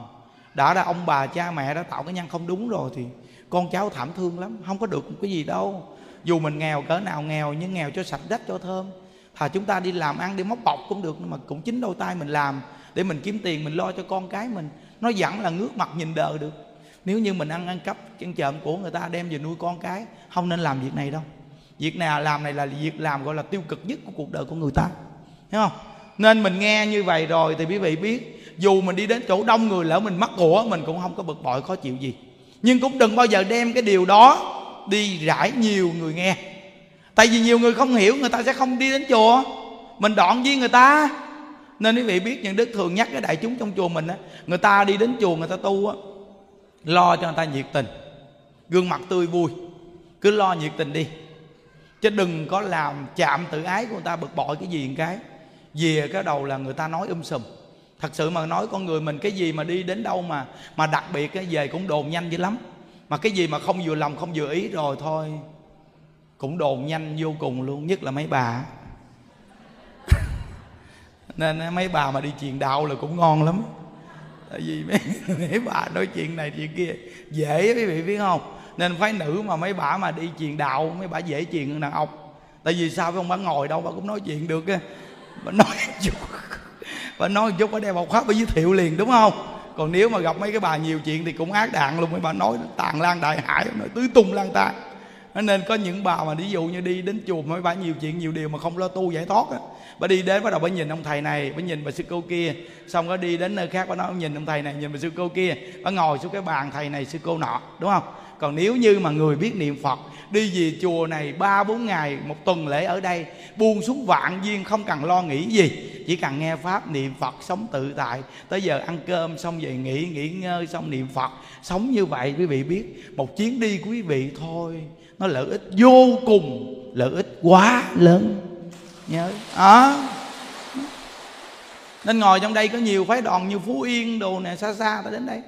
đã là ông bà cha mẹ đã tạo cái nhân không đúng rồi thì con cháu thảm thương lắm, không có được cái gì đâu. Dù mình nghèo cỡ nào nghèo, nhưng nghèo cho sạch đất, cho thơm. Thà chúng ta đi làm ăn đi móc bọc cũng được, nhưng mà cũng chính đôi tay mình làm để mình kiếm tiền, mình lo cho con cái mình. Nó vẫn là ngước mặt nhìn đời được. Nếu như mình ăn ăn cắp chân trộm của người ta, đem về nuôi con cái, không nên làm việc này đâu. Việc nào làm này là việc làm gọi là tiêu cực nhất của cuộc đời của người ta. Hiểu không? Nên mình nghe như vậy rồi thì quý vị biết dù mình đi đến chỗ đông người lỡ mình mắc của mình cũng không có bực bội, khó chịu gì. Nhưng cũng đừng bao giờ đem cái điều đó đi rải nhiều người nghe. Tại vì nhiều người không hiểu, người ta sẽ không đi đến chùa. Mình đoạn với người ta. Nên quý vị biết những đức thường nhắc cái đại chúng trong chùa mình á, người ta đi đến chùa người ta tu á, lo cho người ta nhiệt tình. Gương mặt tươi vui. Cứ lo nhiệt tình đi. Chứ đừng có làm chạm tự ái của người ta, bực bội cái gì một cái. Về cái đầu là người ta nói um sùm thật sự mà nói con người mình cái gì mà đi đến đâu mà mà đặc biệt cái về cũng đồn nhanh dữ lắm. Mà cái gì mà không vừa lòng không vừa ý rồi thôi. Cũng đồn nhanh vô cùng luôn nhất là mấy bà. Nên mấy bà mà đi truyền đạo là cũng ngon lắm. Tại vì mấy, mấy bà nói chuyện này chuyện kia dễ quý vị biết không? Nên phái nữ mà mấy bà mà đi truyền đạo mấy bà dễ truyền hơn đàn ông. Tại vì sao? Phải không bà ngồi đâu bà cũng nói chuyện được á. Bà nói chút bà nói chút bà đây bọc khóa bà giới thiệu liền, đúng không? Còn nếu mà gặp mấy cái bà nhiều chuyện thì cũng ác đạn luôn, mấy bà nói tàn lan đại hải, nói tứ tung lan tan nên có những bà mà ví dụ như đi đến chùa mấy bà nhiều chuyện nhiều điều mà không lo tu giải thoát á, bà đi đến bắt đầu bà nhìn ông thầy này, bà nhìn bà sư cô kia, xong có đi đến nơi khác, bà nói nhìn ông thầy này, nhìn bà sư cô kia. Bà ngồi xuống cái bàn thầy này, sư cô nọ, đúng không? Còn nếu như mà người biết niệm phật, đi về chùa này ba, bốn ngày, một tuần lễ ở đây, buông xuống vạn duyên không cần lo nghĩ gì, chỉ cần nghe pháp niệm phật sống tự tại. Tới giờ ăn cơm xong về nghỉ nghỉ ngơi xong niệm phật, sống như vậy quý vị biết, một chuyến đi quý vị thôi, nó lợi ích vô cùng, lợi ích quá lớn. Nhớ. Đó nên ngồi trong đây có nhiều phái đoàn, như phú yên đồ nè xa xa ta đến đây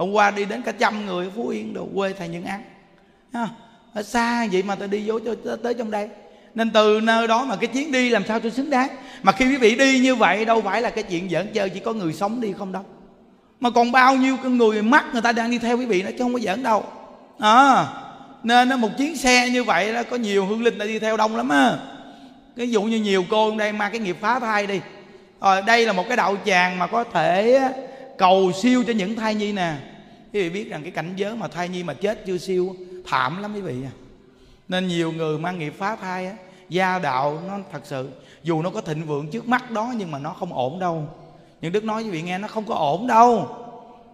hôm qua đi đến cả trăm người ở phú yên đồ quê thầy những ăn ở xa vậy mà tôi đi vô cho tới trong đây. Nên từ nơi đó mà cái chuyến đi làm sao cho xứng đáng. Mà khi quý vị đi như vậy đâu phải là cái chuyện giỡn chơi chỉ có người sống đi không đâu. Mà còn bao nhiêu cái người mắt người ta đang đi theo quý vị nó chứ không có giỡn đâu. À, nên nó một chuyến xe như vậy đó có nhiều hương linh đã đi theo đông lắm á. Ví dụ như nhiều cô đây mang cái nghiệp phá thai đi. Rồi đây là một cái đạo tràng mà có thể cầu siêu cho những thai nhi nè. Quý vị biết rằng cái cảnh giới mà thai nhi mà chết chưa siêu, thảm lắm quý vị à. Nên nhiều người mang nghiệp phá thai á, gia đạo nó thật sự, dù nó có thịnh vượng trước mắt đó nhưng mà nó không ổn đâu. Nhưng đức nói với vị nghe, nó không có ổn đâu.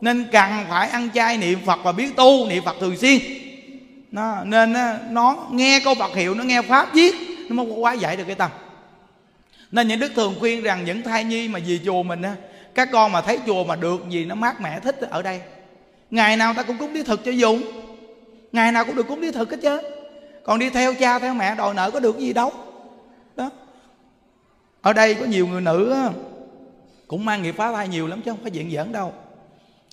Nên cần phải ăn chay niệm phật và biết tu, niệm phật thường xuyên. Nó, nên nó nghe câu phật hiệu, nó nghe pháp viết, nó mới quá giải được cái tâm. Nên những đức thường khuyên rằng những thai nhi mà về chùa mình á các con mà thấy chùa mà được gì nó mát mẻ thích ở đây. Ngày nào ta cũng cúng đi thực cho dùng ngày nào cũng được cúng đi thực hết chứ. Còn đi theo cha theo mẹ đòi nợ có được gì đâu. Đó. Ở đây có nhiều người nữ á, cũng mang nghiệp phá thai nhiều lắm chứ không phải diện giỡn đâu.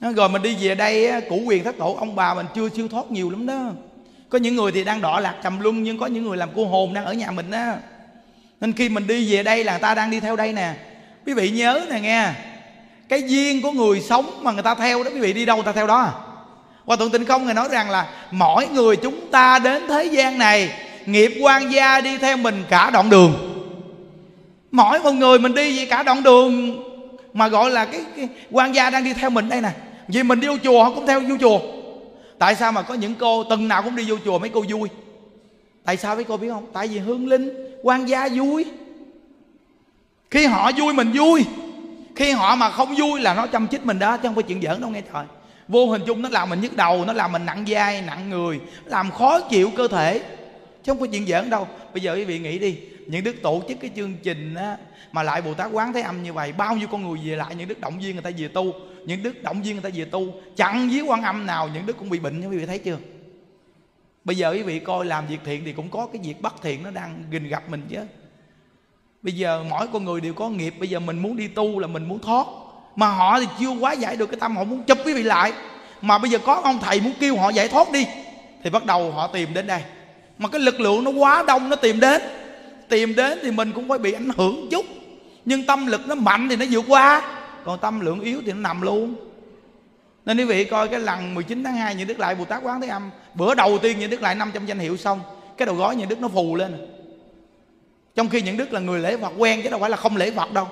Rồi mình đi về đây củ quyền thất tổ ông bà mình chưa siêu thoát nhiều lắm đó. Có những người thì đang đọa lạc trầm luân nhưng có những người làm cô hồn đang ở nhà mình á. Nên khi mình đi về đây là người ta đang đi theo đây nè. Quý vị nhớ nè nghe cái duyên của người sống mà người ta theo đó quý vị đi đâu người ta theo đó à? Hòa Thượng Tịnh Không Ngài nói rằng là Mỗi người chúng ta đến thế gian này Nghiệp quan gia đi theo mình cả đoạn đường. Mỗi một người mình đi vậy cả đoạn đường Mà gọi là cái, cái quan gia đang đi theo mình đây nè. Vì mình đi vô chùa họ cũng theo vô chùa. Tại sao mà có những cô từng nào cũng đi vô chùa mấy cô vui? Tại sao mấy cô biết không? Tại vì hương linh quan gia vui. Khi họ vui mình vui. Khi họ mà không vui là nó chăm chích mình đó Chứ không phải chuyện giỡn đâu nghe trời. Vô hình chung nó làm mình nhức đầu nó làm mình nặng vai nặng người làm khó chịu cơ thể chứ không có chuyện giỡn đâu. Bây giờ quý vị nghĩ đi những đức tổ chức cái chương trình á, mà lại bồ tát quán thế âm như vậy bao nhiêu con người về lại những đức động viên người ta về tu những đức động viên người ta về tu chẳng với quan âm nào những đức cũng bị bệnh quý vị thấy chưa? Bây giờ quý vị coi làm việc thiện thì cũng có cái việc bất thiện nó đang gìn gặp mình chứ bây giờ mỗi con người đều có nghiệp, bây giờ mình muốn đi tu là mình muốn thoát. Mà họ thì chưa quá giải được cái tâm họ muốn chụp quý vị lại. Mà bây giờ có ông thầy muốn kêu họ giải thoát đi, thì bắt đầu họ tìm đến đây. Mà cái lực lượng nó quá đông, nó tìm đến. Tìm đến thì mình cũng phải bị ảnh hưởng chút. Nhưng tâm lực nó mạnh thì nó vượt qua. Còn tâm lượng yếu thì nó nằm luôn. Nên quý vị coi cái lần 19 tháng 2 những đức lại Bồ Tát Quán Thế Âm, Bữa đầu tiên những đức lại 500 danh hiệu xong, Cái đầu gói những đức nó phù lên. Trong khi những đức là người lễ Phật quen Chứ đâu phải là không lễ Phật đâu.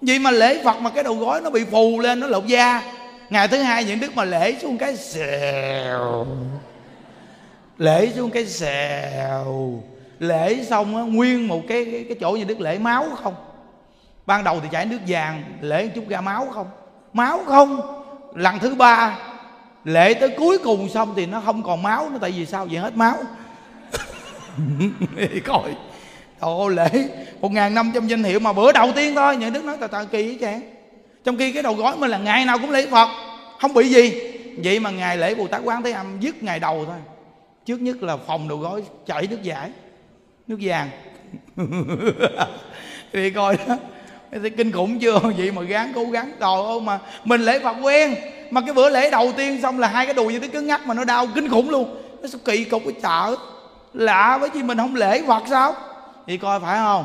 Vì mà lễ phật mà cái đầu gối nó bị phù lên nó lột da. Ngày thứ hai những đức mà lễ xuống cái xèo. Lễ xuống cái xèo. Lễ xong á nguyên một cái, cái cái chỗ như đức lễ máu không? Ban đầu thì chảy nước vàng lễ chút ra máu không? Máu không. Lần thứ ba lễ tới cuối cùng xong thì nó không còn máu nữa tại vì sao? Vậy hết máu. Coi. Ồ lễ một ngàn năm trăm danh hiệu mà bữa đầu tiên thôi. Những Đức nói tà tà kỳ vậy Trong khi cái đầu gói mình là ngày nào cũng lễ Phật, Không bị gì. Vậy mà ngày lễ Bồ Tát Quán Thế Âm dứt ngày đầu thôi. Trước nhất là phòng đầu gói chảy nước giải, Nước vàng. Thì coi đó thì kinh khủng chưa? Vậy mà gắng cố gắng. Trời ơi, mà Mình lễ Phật quen. Mà cái bữa lễ đầu tiên xong là hai cái đùi như thế cứ ngắt mà nó đau kinh khủng luôn. Nó sao kỳ cục cái chợ Lạ với chi mình không lễ Phật sao? Thì coi phải không?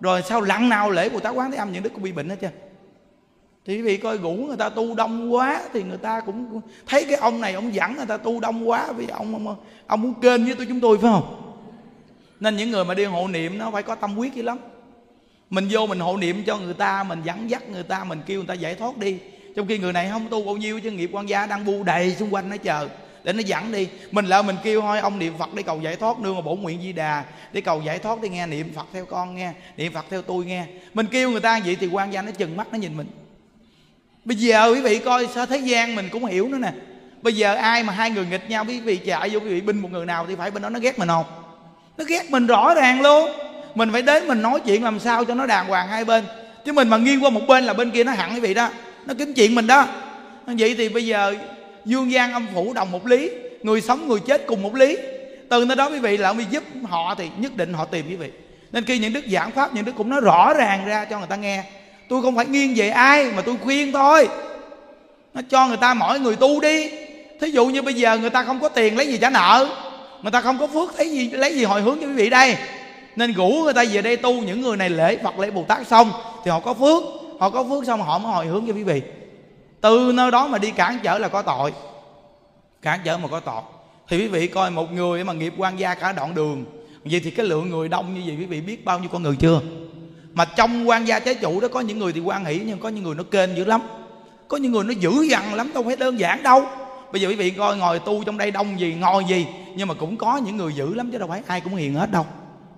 Rồi sao lặng nào lễ bồ tát quán thế âm những đức cũng bị bệnh hết chưa thì quý vị coi ngủ người ta tu đông quá thì người ta cũng thấy cái ông này ông dẫn người ta tu đông quá vì ông ông, ông muốn kênh với tôi chúng tôi phải không? Nên những người mà đi hộ niệm nó phải có tâm quyết dữ lắm. Mình vô mình hộ niệm cho người ta mình dẫn dắt người ta mình kêu người ta giải thoát đi. Trong khi người này không tu bao nhiêu chứ nghiệp quan gia đang bu đầy xung quanh nó chờ để nó dẫn đi. Mình lại mình kêu thôi, ông niệm phật để cầu giải thoát, nương vào bổn nguyện di đà. Để cầu giải thoát, đi nghe niệm phật theo con nghe, niệm phật theo tôi nghe. Mình kêu người ta vậy thì quan gia nó chừng mắt, nó nhìn mình. Bây giờ quý vị coi sao thế gian mình cũng hiểu nữa nè. Bây giờ ai mà hai người nghịch nhau, quý vị chạy vô, quý vị binh một người nào thì phải bên đó nó ghét mình không nó ghét mình rõ ràng luôn. Mình phải đến mình nói chuyện làm sao cho nó đàng hoàng hai bên. Chứ mình mà nghiêng qua một bên là bên kia nó hẳn quý vị đó. Nó kính chuyện mình đó. Vậy thì bây giờ dương gian âm phủ đồng một lý, người sống người chết cùng một lý. Từ nơi đó quý vị, là ông đi giúp họ thì nhất định họ tìm quý vị. Nên khi những đức giảng pháp, những đức cũng nói rõ ràng ra cho người ta nghe. Tôi không phải nghiêng về ai, mà tôi khuyên thôi. Nó cho người ta mỗi người tu đi. Thí dụ như bây giờ người ta không có tiền lấy gì trả nợ người ta không có phước lấy gì lấy gì hồi hướng cho quý vị đây. Nên rủ người ta về đây tu những người này lễ phật, lễ bồ tát xong thì họ có phước. Họ có phước xong họ mới hồi hướng cho quý vị từ nơi đó mà đi cản trở là có tội. Cản trở mà có tội. Thì quý vị coi một người mà nghiệp quan gia cả đoạn đường. Vậy thì cái lượng người đông như vậy quý vị biết bao nhiêu con người chưa? Mà trong quan gia trái chủ đó có những người thì quan hỷ nhưng có những người nó kênh dữ lắm. Có những người nó dữ dằn lắm, đâu phải đơn giản đâu. Bây giờ quý vị coi ngồi tu trong đây đông gì, ngồi gì, nhưng mà cũng có những người dữ lắm chứ đâu phải ai cũng hiền hết đâu.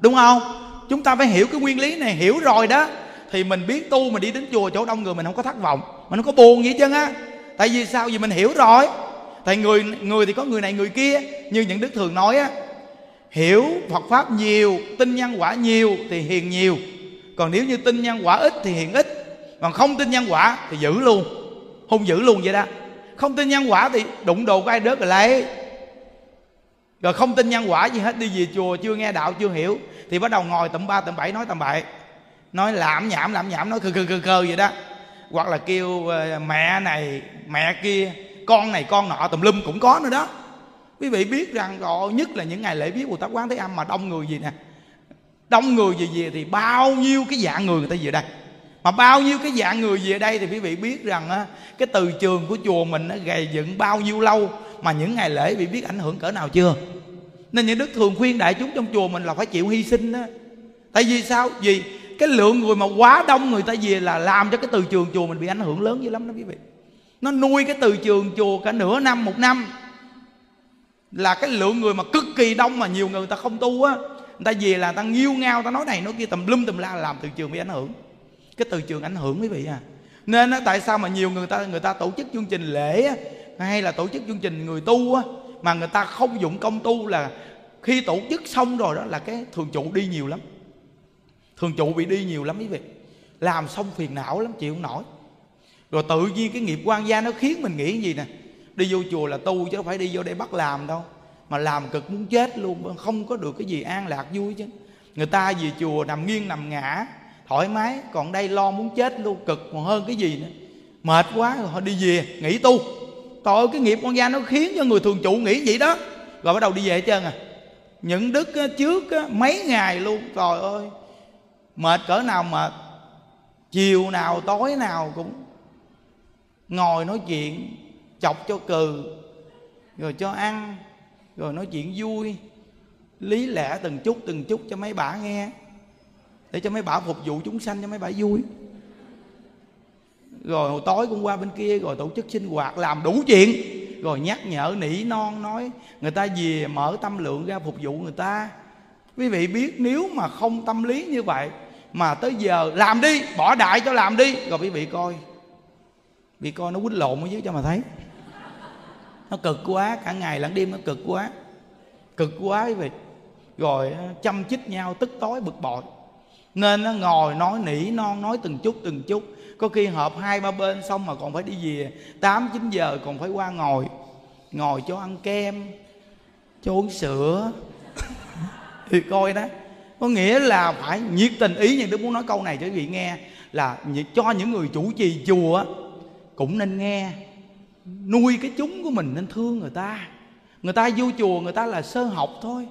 Đúng không? Chúng ta phải hiểu cái nguyên lý này, hiểu rồi đó. Thì mình biết tu mà đi đến chùa chỗ đông người mình không có thất vọng mình không có buồn gì chứ á. Tại vì sao? Vì mình hiểu rồi. Tại người người thì có người này người kia. Như những đức thường nói á, hiểu Phật pháp nhiều, tin nhân quả nhiều thì hiền nhiều. Còn nếu như tin nhân quả ít thì hiền ít. Còn không tin nhân quả thì giữ luôn. Hung dữ luôn vậy đó. Không tin nhân quả thì đụng đồ của ai đớt rồi lấy. Rồi không tin nhân quả gì hết, đi về chùa chưa nghe đạo, chưa hiểu, thì bắt đầu ngồi tầm ba tầm bảy, nói tầm bậy. Nói lạm nhảm lạm nhảm, nói khờ khờ khờ khơ vậy đó hoặc là kêu ờ, mẹ này mẹ kia con này con nọ tùm lum cũng có nữa đó. Quý vị biết rằng rồi nhất là những ngày lễ viết bồ tát quán thế âm mà đông người gì nè? Đông người gì về thì bao nhiêu cái dạng người người ta về đây. Mà bao nhiêu cái dạng người về đây thì quý vị biết rằng á, cái từ trường của chùa mình nó gầy dựng bao nhiêu lâu mà những ngày lễ bị biết ảnh hưởng cỡ nào chưa? Nên những đức thường khuyên đại chúng trong chùa mình là phải chịu hy sinh đó tại vì sao? Vì cái lượng người mà quá đông người ta về là làm cho cái từ trường chùa mình bị ảnh hưởng lớn dữ lắm đó quý vị. Nó nuôi cái từ trường chùa cả nửa năm một năm. Là cái lượng người mà cực kỳ đông mà nhiều người, người ta không tu á. Người ta về là người ta nghiêu ngao ta nói này nói kia tùm lum tùm la làm từ trường bị ảnh hưởng. Cái từ trường ảnh hưởng quý vị à. Nên á, tại sao mà nhiều người ta người ta tổ chức chương trình lễ á, hay là tổ chức chương trình người tu á, mà người ta không dụng công tu là khi tổ chức xong rồi đó là cái thường trụ đi nhiều lắm thường trụ bị đi nhiều lắm quý vị làm xong phiền não lắm, chịu không nổi. Rồi tự nhiên cái nghiệp quan gia nó khiến mình nghĩ gì nè? Đi vô chùa là tu chứ không phải đi vô đây bắt làm đâu. Mà làm cực muốn chết luôn, không có được cái gì an lạc vui chứ. Người ta về chùa nằm nghiêng nằm ngã, thoải mái, còn đây lo muốn chết luôn, cực còn hơn cái gì nữa. Mệt quá rồi họ đi về, nghỉ tu. Trời ơi, cái nghiệp con gia nó khiến cho người thường trụ nghĩ vậy đó. Rồi bắt đầu đi về hết trơn à. Những đức trước mấy ngày luôn, trời ơi mệt cỡ nào mệt, chiều nào tối nào cũng ngồi nói chuyện, chọc cho cừ, rồi cho ăn, rồi nói chuyện vui, lý lẽ từng chút từng chút cho mấy bà nghe, để cho mấy bà phục vụ chúng sanh, cho mấy bà vui. Rồi hồi tối cũng qua bên kia, rồi tổ chức sinh hoạt, làm đủ chuyện, rồi nhắc nhở nỉ non nói, người ta về mở tâm lượng ra phục vụ người ta quý vị biết nếu mà không tâm lý như vậy mà tới giờ làm đi, bỏ đại cho làm đi. Rồi quý vị coi. Bị coi nó quýnh lộn ở dưới cho mà thấy. Nó cực quá, cả ngày lẫn đêm nó cực quá. Cực quá quý vị. Rồi chăm chích nhau, tức tối, bực bội. Nên nó ngồi nói nỉ non, nói từng chút từng chút. Có khi họp hai, ba bên xong mà còn phải đi về. Tám, chín giờ còn phải qua ngồi. Ngồi cho ăn kem, cho uống sữa thì coi đó. Có nghĩa là phải nhiệt tình ý nhưng đức muốn nói câu này cho quý vị nghe, là cho những người chủ trì chùa cũng nên nghe. Nuôi cái chúng của mình nên thương người ta. Người ta vô chùa người ta là sơ học thôi.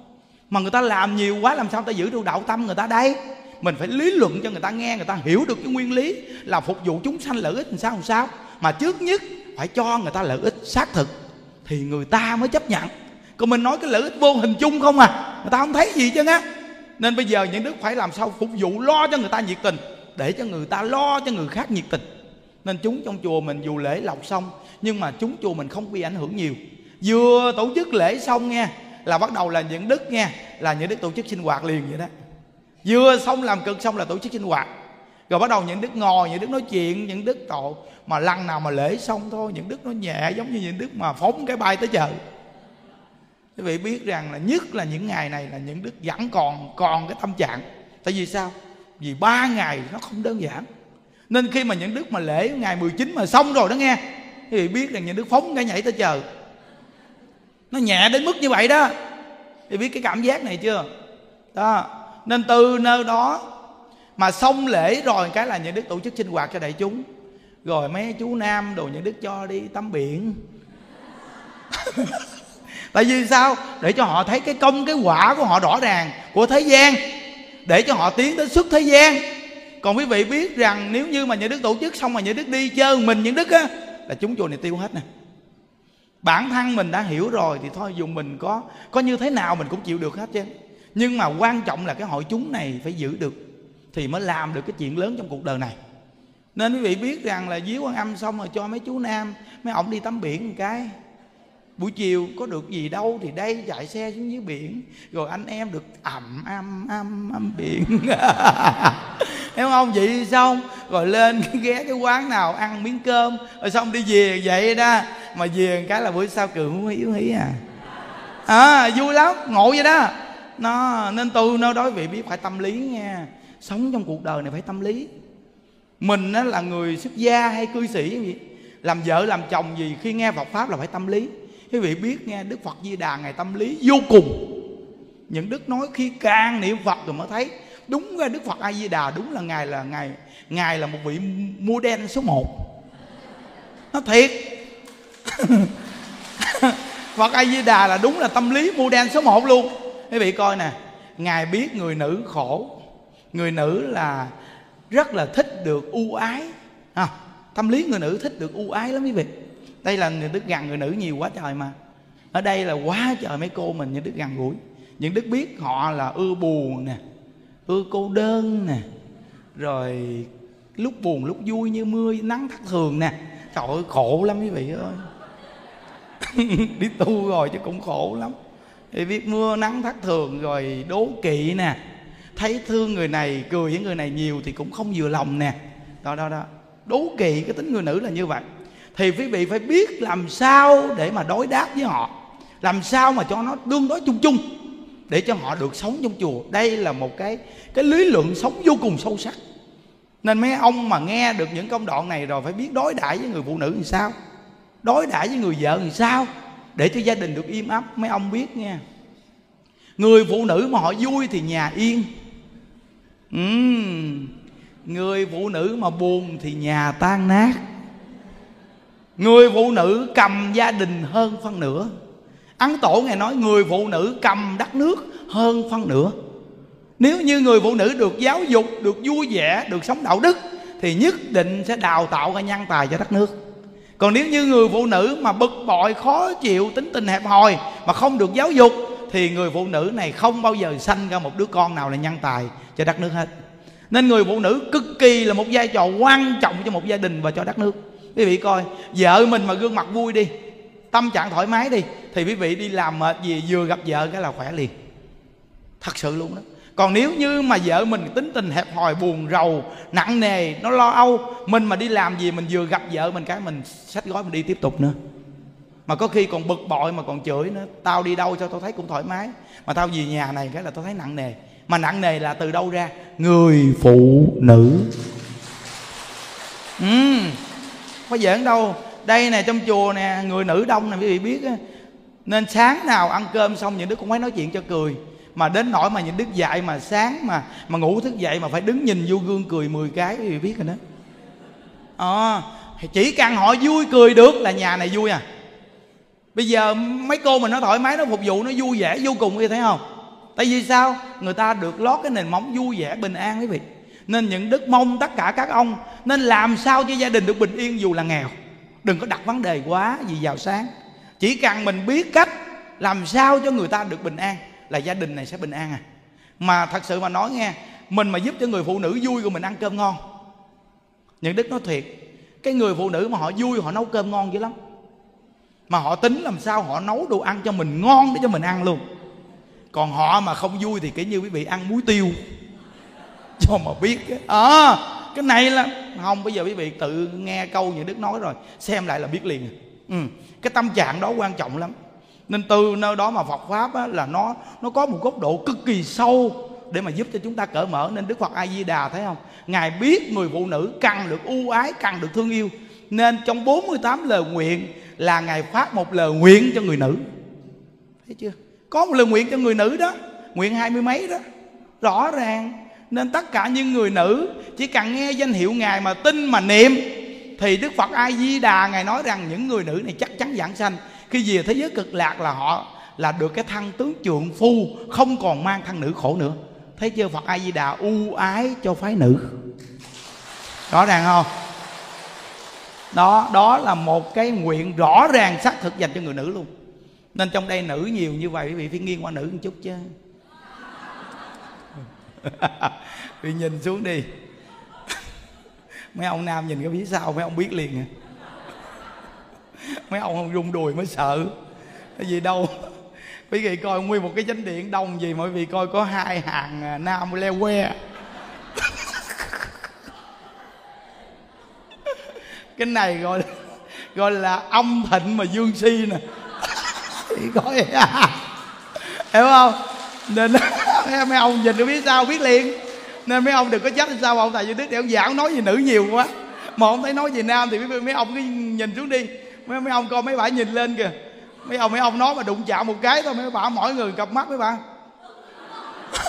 Mà người ta làm nhiều quá làm sao ta giữ được đạo tâm người ta đây? Mình phải lý luận cho người ta nghe, người ta hiểu được cái nguyên lý là phục vụ chúng sanh lợi ích làm sao làm sao. Mà trước nhất phải cho người ta lợi ích xác thực thì người ta mới chấp nhận. Còn mình nói cái lợi ích vô hình chung không à? Người ta không thấy gì chứ á. Nên bây giờ những đức phải làm sao phục vụ lo cho người ta nhiệt tình, để cho người ta lo cho người khác nhiệt tình. Nên chúng trong chùa mình dù lễ lọc xong, nhưng mà chúng chùa mình không bị ảnh hưởng nhiều. Vừa tổ chức lễ xong nghe, là bắt đầu là những đức nghe, là những đức tổ chức sinh hoạt liền vậy đó. Vừa xong làm cực xong là tổ chức sinh hoạt. Rồi bắt đầu những đức ngồi, những đức nói chuyện, những đức tội mà lần nào mà lễ xong thôi, những đức nó nhẹ giống như những đức mà phóng cái bay tới chợ quý vị biết rằng là nhất là những ngày này là những đức vẫn còn còn cái tâm trạng. Tại vì sao? Vì ba ngày nó không đơn giản. Nên khi mà những đức mà lễ ngày 19 mà xong rồi đó nghe, thì biết rằng những đức phóng cái nhảy tới chờ nó nhẹ đến mức như vậy đó. Thì biết cái cảm giác này chưa? Đó. Nên từ nơi đó mà xong lễ rồi cái là những đức tổ chức sinh hoạt cho đại chúng. Rồi mấy chú nam đồ những đức cho đi tắm biển. tại vì sao? Để cho họ thấy cái công, cái quả của họ rõ ràng của thế gian. Để cho họ tiến đến xuất thế gian. Còn quý vị biết rằng nếu như mà những đức tổ chức xong mà những đức đi chơi mình những đức á, là chúng chùa này tiêu hết nè. Bản thân mình đã hiểu rồi thì thôi dùng mình có có như thế nào mình cũng chịu được hết chứ. Nhưng mà quan trọng là cái hội chúng này phải giữ được thì mới làm được cái chuyện lớn trong cuộc đời này. Nên quý vị biết rằng là díu quan âm xong rồi cho mấy chú nam, mấy ông đi tắm biển một cái buổi chiều có được gì đâu thì đây, chạy xe xuống dưới biển. Rồi anh em được ầm ầm ầm ầm biển. Hiểu không vậy xong. Rồi lên ghé cái quán nào ăn miếng cơm. Rồi xong đi về vậy đó. Mà về cái là buổi sau cường yếu hí à? À vui lắm, ngộ vậy đó. Nó nên tôi nó đối vị biết phải tâm lý nha. Sống trong cuộc đời này phải tâm lý. Mình á là người xuất gia hay cư sĩ gì, làm vợ, làm chồng gì, khi nghe Phật pháp là phải tâm lý quý vị biết nghe Đức Phật Di Đà ngày tâm lý vô cùng. Những đức nói khi càng niệm Phật rồi mới thấy đúng ra Đức Phật A Di Đà đúng là ngài là ngài ngài là một vị mua đen số 1 nó thiệt. Phật A Di Đà là đúng là tâm lý mua đen số 1 luôn. Quý vị coi nè ngài biết người nữ khổ. Người nữ là rất là thích được ưu ái. À, tâm lý người nữ thích được ưu ái lắm quý vị đây là những đức gần người nữ nhiều quá trời mà. Ở đây là quá trời mấy cô mình những đức gần gũi những đức biết họ là ưa buồn nè, ưa cô đơn nè, rồi lúc buồn lúc vui như mưa nắng thất thường nè. Trời ơi, khổ lắm quý vị ơi. Đi tu rồi chứ cũng khổ lắm. Thì biết mưa nắng thất thường rồi đố kỵ nè. Thấy thương người này, cười với người này nhiều thì cũng không vừa lòng nè. Đó đó đó. Đố kỵ, cái tính người nữ là như vậy thì quý vị phải biết làm sao để mà đối đáp với họ. Làm sao mà cho nó tương đối chung chung để cho họ được sống trong chùa. Đây là một cái cái lý luận sống vô cùng sâu sắc. Nên mấy ông mà nghe được những công đoạn này rồi phải biết đối đãi với người phụ nữ làm sao. Đối đãi với người vợ làm sao để cho gia đình được im ấp mấy ông biết nha người phụ nữ mà họ vui thì nhà yên. Uhm, người phụ nữ mà buồn thì nhà tan nát người phụ nữ cầm gia đình hơn phân nửa. Ấn tổ ngài nói người phụ nữ cầm đất nước hơn phân nửa. Nếu như người phụ nữ được giáo dục, được vui vẻ, được sống đạo đức, thì nhất định sẽ đào tạo ra nhân tài cho đất nước. Còn nếu như người phụ nữ mà bực bội, khó chịu, tính tình hẹp hòi mà không được giáo dục, thì người phụ nữ này không bao giờ sanh ra một đứa con nào là nhân tài cho đất nước hết. Nên người phụ nữ cực kỳ là một vai trò quan trọng cho một gia đình và cho đất nước quý vị coi, vợ mình mà gương mặt vui đi, tâm trạng thoải mái đi, thì quý vị đi làm mệt gì, vừa gặp vợ cái là khỏe liền. Thật sự luôn đó. Còn nếu như mà vợ mình tính tình hẹp hòi, buồn rầu, nặng nề, nó lo âu, mình mà đi làm gì mình vừa gặp vợ mình cái mình xách gói mình đi tiếp tục nữa. Mà có khi còn bực bội mà còn chửi nữa, tao đi đâu cho tao thấy cũng thoải mái, mà tao về nhà này cái là tao thấy nặng nề. Mà nặng nề là từ đâu ra? Người phụ nữ. Ừ phải giỡn đâu. Đây nè trong chùa nè người nữ đông nè quý vị biết á nên sáng nào ăn cơm xong những đứa cũng phải nói chuyện cho cười. Mà đến nỗi mà những đức dạy mà sáng mà mà ngủ thức dậy mà phải đứng nhìn vô gương cười 10 cái quý vị biết rồi đó. À, chỉ cần họ vui cười được là nhà này vui à. Bây giờ mấy cô mình nó thoải mái nó phục vụ nó vui vẻ vô cùng quý thấy không? Tại vì sao? Người ta được lót cái nền móng vui vẻ bình an quý vị nên những đức mong tất cả các ông. Nên làm sao cho gia đình được bình yên dù là nghèo. Đừng có đặt vấn đề quá gì vào sáng. Chỉ cần mình biết cách làm sao cho người ta được bình an là gia đình này sẽ bình an à. Mà thật sự mà nói nghe, mình mà giúp cho người phụ nữ vui rồi mình ăn cơm ngon. Những đức nói thiệt, cái người phụ nữ mà họ vui, họ nấu cơm ngon dữ lắm. Mà họ tính làm sao họ nấu đồ ăn cho mình ngon để cho mình ăn luôn. Còn họ mà không vui thì kể như quý vị ăn muối tiêu. cho mà biết à, cái này là không bây giờ quý vị tự nghe câu như đức nói rồi xem lại là biết liền. Ừ. cái tâm trạng đó quan trọng lắm. Nên từ nơi đó mà Phật pháp á, là nó nó có một góc độ cực kỳ sâu để mà giúp cho chúng ta cởi mở. Nên Đức Phật A Di Đà thấy không? Ngài biết người phụ nữ cần được ưu ái cần được thương yêu. Nên trong 48 lời nguyện là ngài phát một lời nguyện cho người nữ. Thấy chưa? Có một lời nguyện cho người nữ đó. Nguyện hai mươi mấy đó. Rõ ràng nên tất cả những người nữ chỉ cần nghe danh hiệu ngài mà tin mà niệm, thì đức phật a di đà ngài nói rằng những người nữ này chắc chắn giảng sanh. Khi về thế giới cực lạc là họ là được cái thăng tướng trượng phu, không còn mang thân nữ khổ nữa. Thấy chưa? Phật a di đà ưu ái cho phái nữ. Rõ ràng không? Đó đó là một cái nguyện rõ ràng xác thực dành cho người nữ luôn. Nên trong đây nữ nhiều như vậy, quý vị phải nghiêng qua nữ một chút chứ vì nhìn xuống đi. Mấy ông nam nhìn cái phía sau mấy ông biết liền à. Mấy ông không rung đùi mới sợ. Cái gì đâu. Quý vị coi nguyên một cái chánh điện đông gì mọi vị coi có hai hàng à, nam leo que. Cái này gọi gọi là âm thịnh mà dương si nè. Thì coi à. hiểu không? Nên mấy ông nhìn được biết sao biết liền. Nên mấy ông đừng có trách sao ông thầy như đức để ông giảng nói gì nữ nhiều quá. Mà ông thấy nói gì nam thì mấy ông cứ nhìn xuống đi. Mấy mấy ông coi mấy bà nhìn lên kìa. Mấy ông mấy ông nói mà đụng chạm một cái thôi, mấy bà mỗi người cặp mắt mấy bà.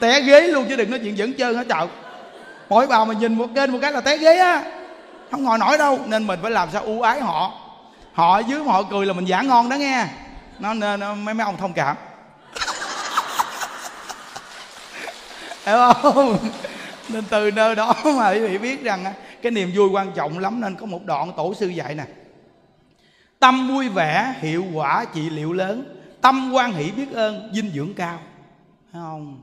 Té ghế luôn chứ đừng nói chuyện dẫn trơn hết trời. Mỗi bà mà nhìn một kênh một cái là té ghế á. Không ngồi nổi đâu. Nên mình phải làm sao ưu ái họ. Họ ở dưới mà họ cười là mình giả ngon đó nghe. Nó nên mấy mấy ông thông cảm. Hiểu không? Nên từ nơi đó mà quý vị biết rằng cái niềm vui quan trọng lắm, nên có một đoạn tổ sư dạy nè. Tâm vui vẻ, hiệu quả, trị liệu lớn. Tâm quan hỷ biết ơn, dinh dưỡng cao. Thấy không?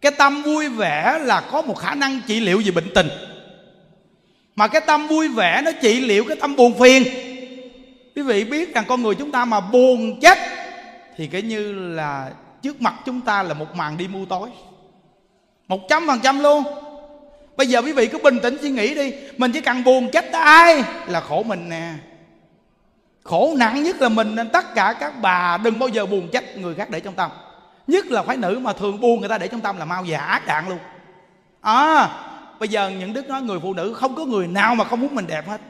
Cái tâm vui vẻ là có một khả năng trị liệu về bệnh tình. Mà cái tâm vui vẻ nó trị liệu cái tâm buồn phiền. Quý vị biết rằng con người chúng ta mà buồn chết thì cái như là trước mặt chúng ta là một màn đi mưu tối một trăm phần trăm luôn. Bây giờ quý vị cứ bình tĩnh suy nghĩ đi. Mình chỉ cần buồn chết ai là khổ mình nè. Khổ nặng nhất là mình nên tất cả các bà đừng bao giờ buồn trách người khác để trong tâm. Nhất là phái nữ mà thường buồn người ta để trong tâm là mau già, ác đạn luôn. À bây giờ những đức nói người phụ nữ không có người nào mà không muốn mình đẹp hết.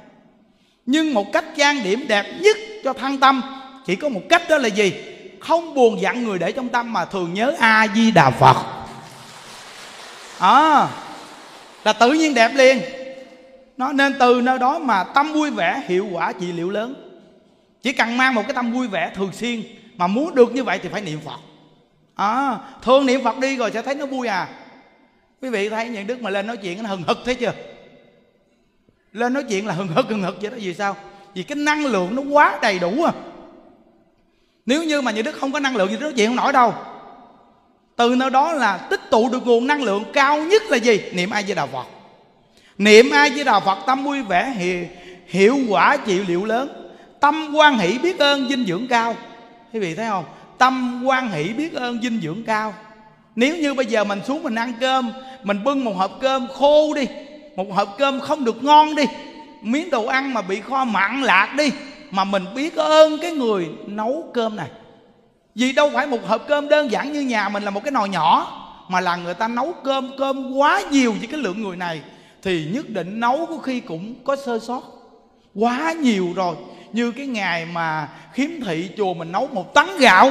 Nhưng một cách trang điểm đẹp nhất cho thăng tâm, chỉ có một cách đó là gì? Không buồn dặn người để trong tâm mà thường nhớ a di đà phật à là tự nhiên đẹp liền. Nó nên từ nơi đó mà tâm vui vẻ hiệu quả trị liệu lớn. Chỉ cần mang một cái tâm vui vẻ thường xuyên mà muốn được như vậy thì phải niệm phật. À, thường niệm phật đi rồi sẽ thấy nó vui à. Quý vị thấy những đức mà lên nói chuyện nó hừng hực thấy chưa? Lên nói chuyện là hừng hực hừng hực vậy đó vì sao? Vì cái năng lượng nó quá đầy đủ à. Nếu như mà những đức không có năng lượng thì nói chuyện không nổi đâu từ nơi đó là tích tụ được nguồn năng lượng cao nhất là gì? Niệm ai với đà phật. Niệm ai với đà phật tâm vui vẻ hiệu, hiệu quả trị liệu lớn. Tâm quan hỷ biết ơn dinh dưỡng cao. Quý vị thấy không? Tâm quan hỷ biết ơn dinh dưỡng cao. Nếu như bây giờ mình xuống mình ăn cơm mình bưng một hộp cơm khô đi một hộp cơm không được ngon đi miếng đồ ăn mà bị kho mặn lạc đi mà mình biết ơn cái người nấu cơm này vì đâu phải một hộp cơm đơn giản như nhà mình là một cái nồi nhỏ, mà là người ta nấu cơm cơm quá nhiều với cái lượng người này, thì nhất định nấu có khi cũng có sơ sót. Quá nhiều rồi, như cái ngày mà khiếm thị chùa mình nấu một tấn gạo.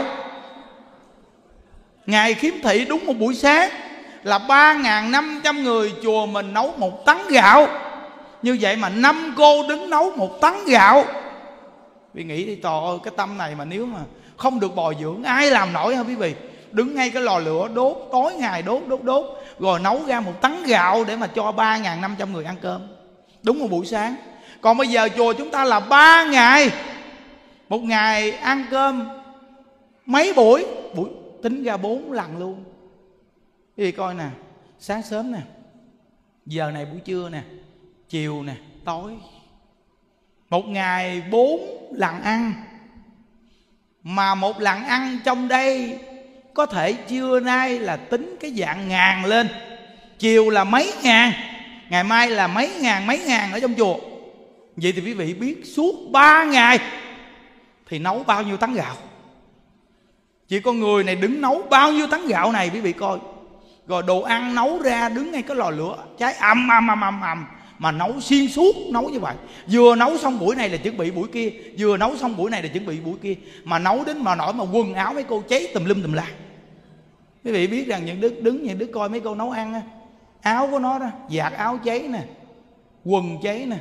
Ngày khiếm thị đúng một buổi sáng, là ba năm trăm người chùa mình nấu một tấn gạo. Như vậy mà năm cô đứng nấu một tấn gạo. Vì nghĩ đi, trời ơi, cái tâm này mà nếu mà không được bồi dưỡng. Ai làm nổi hả quý vị? Đứng ngay cái lò lửa, đốt, tối ngày đốt đốt đốt, rồi nấu ra một tấn gạo để mà cho ba năm trăm người ăn cơm. Đúng một buổi sáng. Còn bây giờ chùa chúng ta là ba ngày. Một ngày ăn cơm mấy buổi? Buổi, tính ra bốn lần luôn. Thì coi nè? Sáng sớm nè. Giờ này buổi trưa nè. Chiều nè. Tối. Một ngày bốn lần ăn mà một lần ăn trong đây, có thể trưa nay là tính cái dạng ngàn lên. Chiều là mấy ngàn, ngày mai là mấy ngàn mấy ngàn ở trong chùa. Vậy thì quý vị biết suốt ba ngày thì nấu bao nhiêu tấn gạo? Chỉ con người này đứng nấu bao nhiêu tấn gạo này quý vị coi. Rồi đồ ăn nấu ra đứng ngay cái lò lửa, cháy ầm ầm ầm ầm ầm mà nấu xuyên suốt nấu như vậy. Vừa nấu xong buổi này là chuẩn bị buổi kia vừa nấu xong buổi này là chuẩn bị buổi kia. Mà nấu đến mà nổi mà quần áo mấy cô cháy tùm lum tùm la. Quý vị biết rằng những đứa đứng những đứa coi mấy cô nấu ăn á áo của nó đó giặt áo cháy nè quần cháy nè.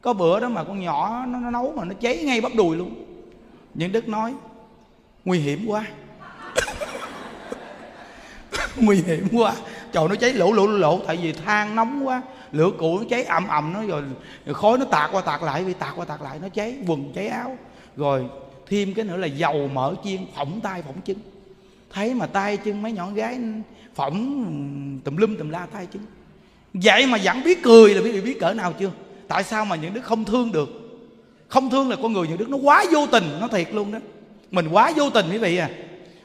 Có bữa đó mà con nhỏ nó, nó nấu mà nó cháy ngay bắp đùi luôn. Những đức nói nguy hiểm quá. Nguy hiểm quá. Trời nó cháy lỗ lỗ lỗ. Tại vì than nóng quá lửa cụ nó cháy ầm ầm nó rồi, rồi khói nó tạt qua tạt lại bị tạt qua tạt lại nó cháy quần cháy áo. Rồi thêm cái nữa là dầu mỡ chiên phỏng tay phỏng chân thấy mà tay chân mấy nhỏ gái phỏng tùm lum tùm la tay chân vậy mà vẫn biết cười là biết biết cỡ nào chưa? Tại sao mà những đứa không thương được? Không thương là con người những đứa nó quá vô tình nó thiệt luôn đó. Mình quá vô tình quý vị à.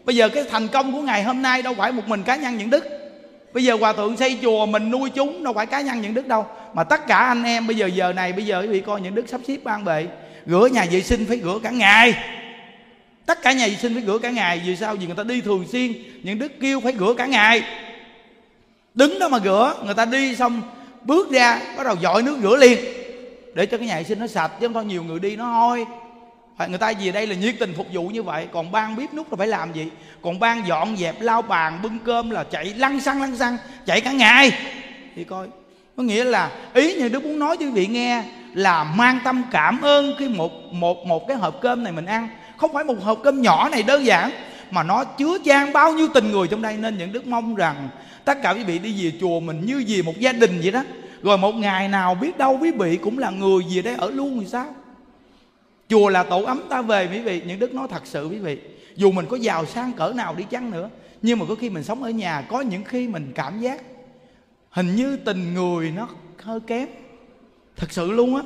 Bây giờ cái thành công của ngày hôm nay đâu phải một mình cá nhân những đức bây giờ hòa thượng xây chùa mình nuôi chúng, đâu phải cá nhân những đức đâu. Mà tất cả anh em bây giờ giờ này, bây giờ bị coi những đức sắp xếp ban bệ. Rửa nhà vệ sinh phải rửa cả ngày. Tất cả nhà vệ sinh phải rửa cả ngày. Vì sao? Vì người ta đi thường xuyên. Những đức kêu phải rửa cả ngày. Đứng đó mà rửa, người ta đi xong, bước ra, bắt đầu dội nước rửa liền. Để cho cái nhà vệ sinh nó sạch, chứ không thôi, nhiều người đi nó hôi phải, người ta về đây là nhiệt tình phục vụ như vậy. Còn ban bếp nút là phải làm gì? Còn ban dọn dẹp, lau bàn, bưng cơm là chạy lăn xăng lăn xăng, chạy cả ngày. Thì coi, có nghĩa là ý như đức muốn nói cho quý vị nghe là mang tâm cảm ơn khi một một một cái hộp cơm này mình ăn. Không phải một hộp cơm nhỏ này đơn giản, mà nó chứa chan bao nhiêu tình người trong đây. Nên những đức mong rằng tất cả quý vị đi về chùa mình như về một gia đình vậy đó. Rồi một ngày nào biết đâu quý vị cũng là người về đây ở luôn thì sao? Chùa là tổ ấm ta về, quý vị. Những đức nói thật sự, quý vị. Dù mình có giàu sang cỡ nào đi chăng nữa, nhưng mà có khi mình sống ở nhà, có những khi mình cảm giác hình như tình người nó hơi kém. Thật sự luôn á.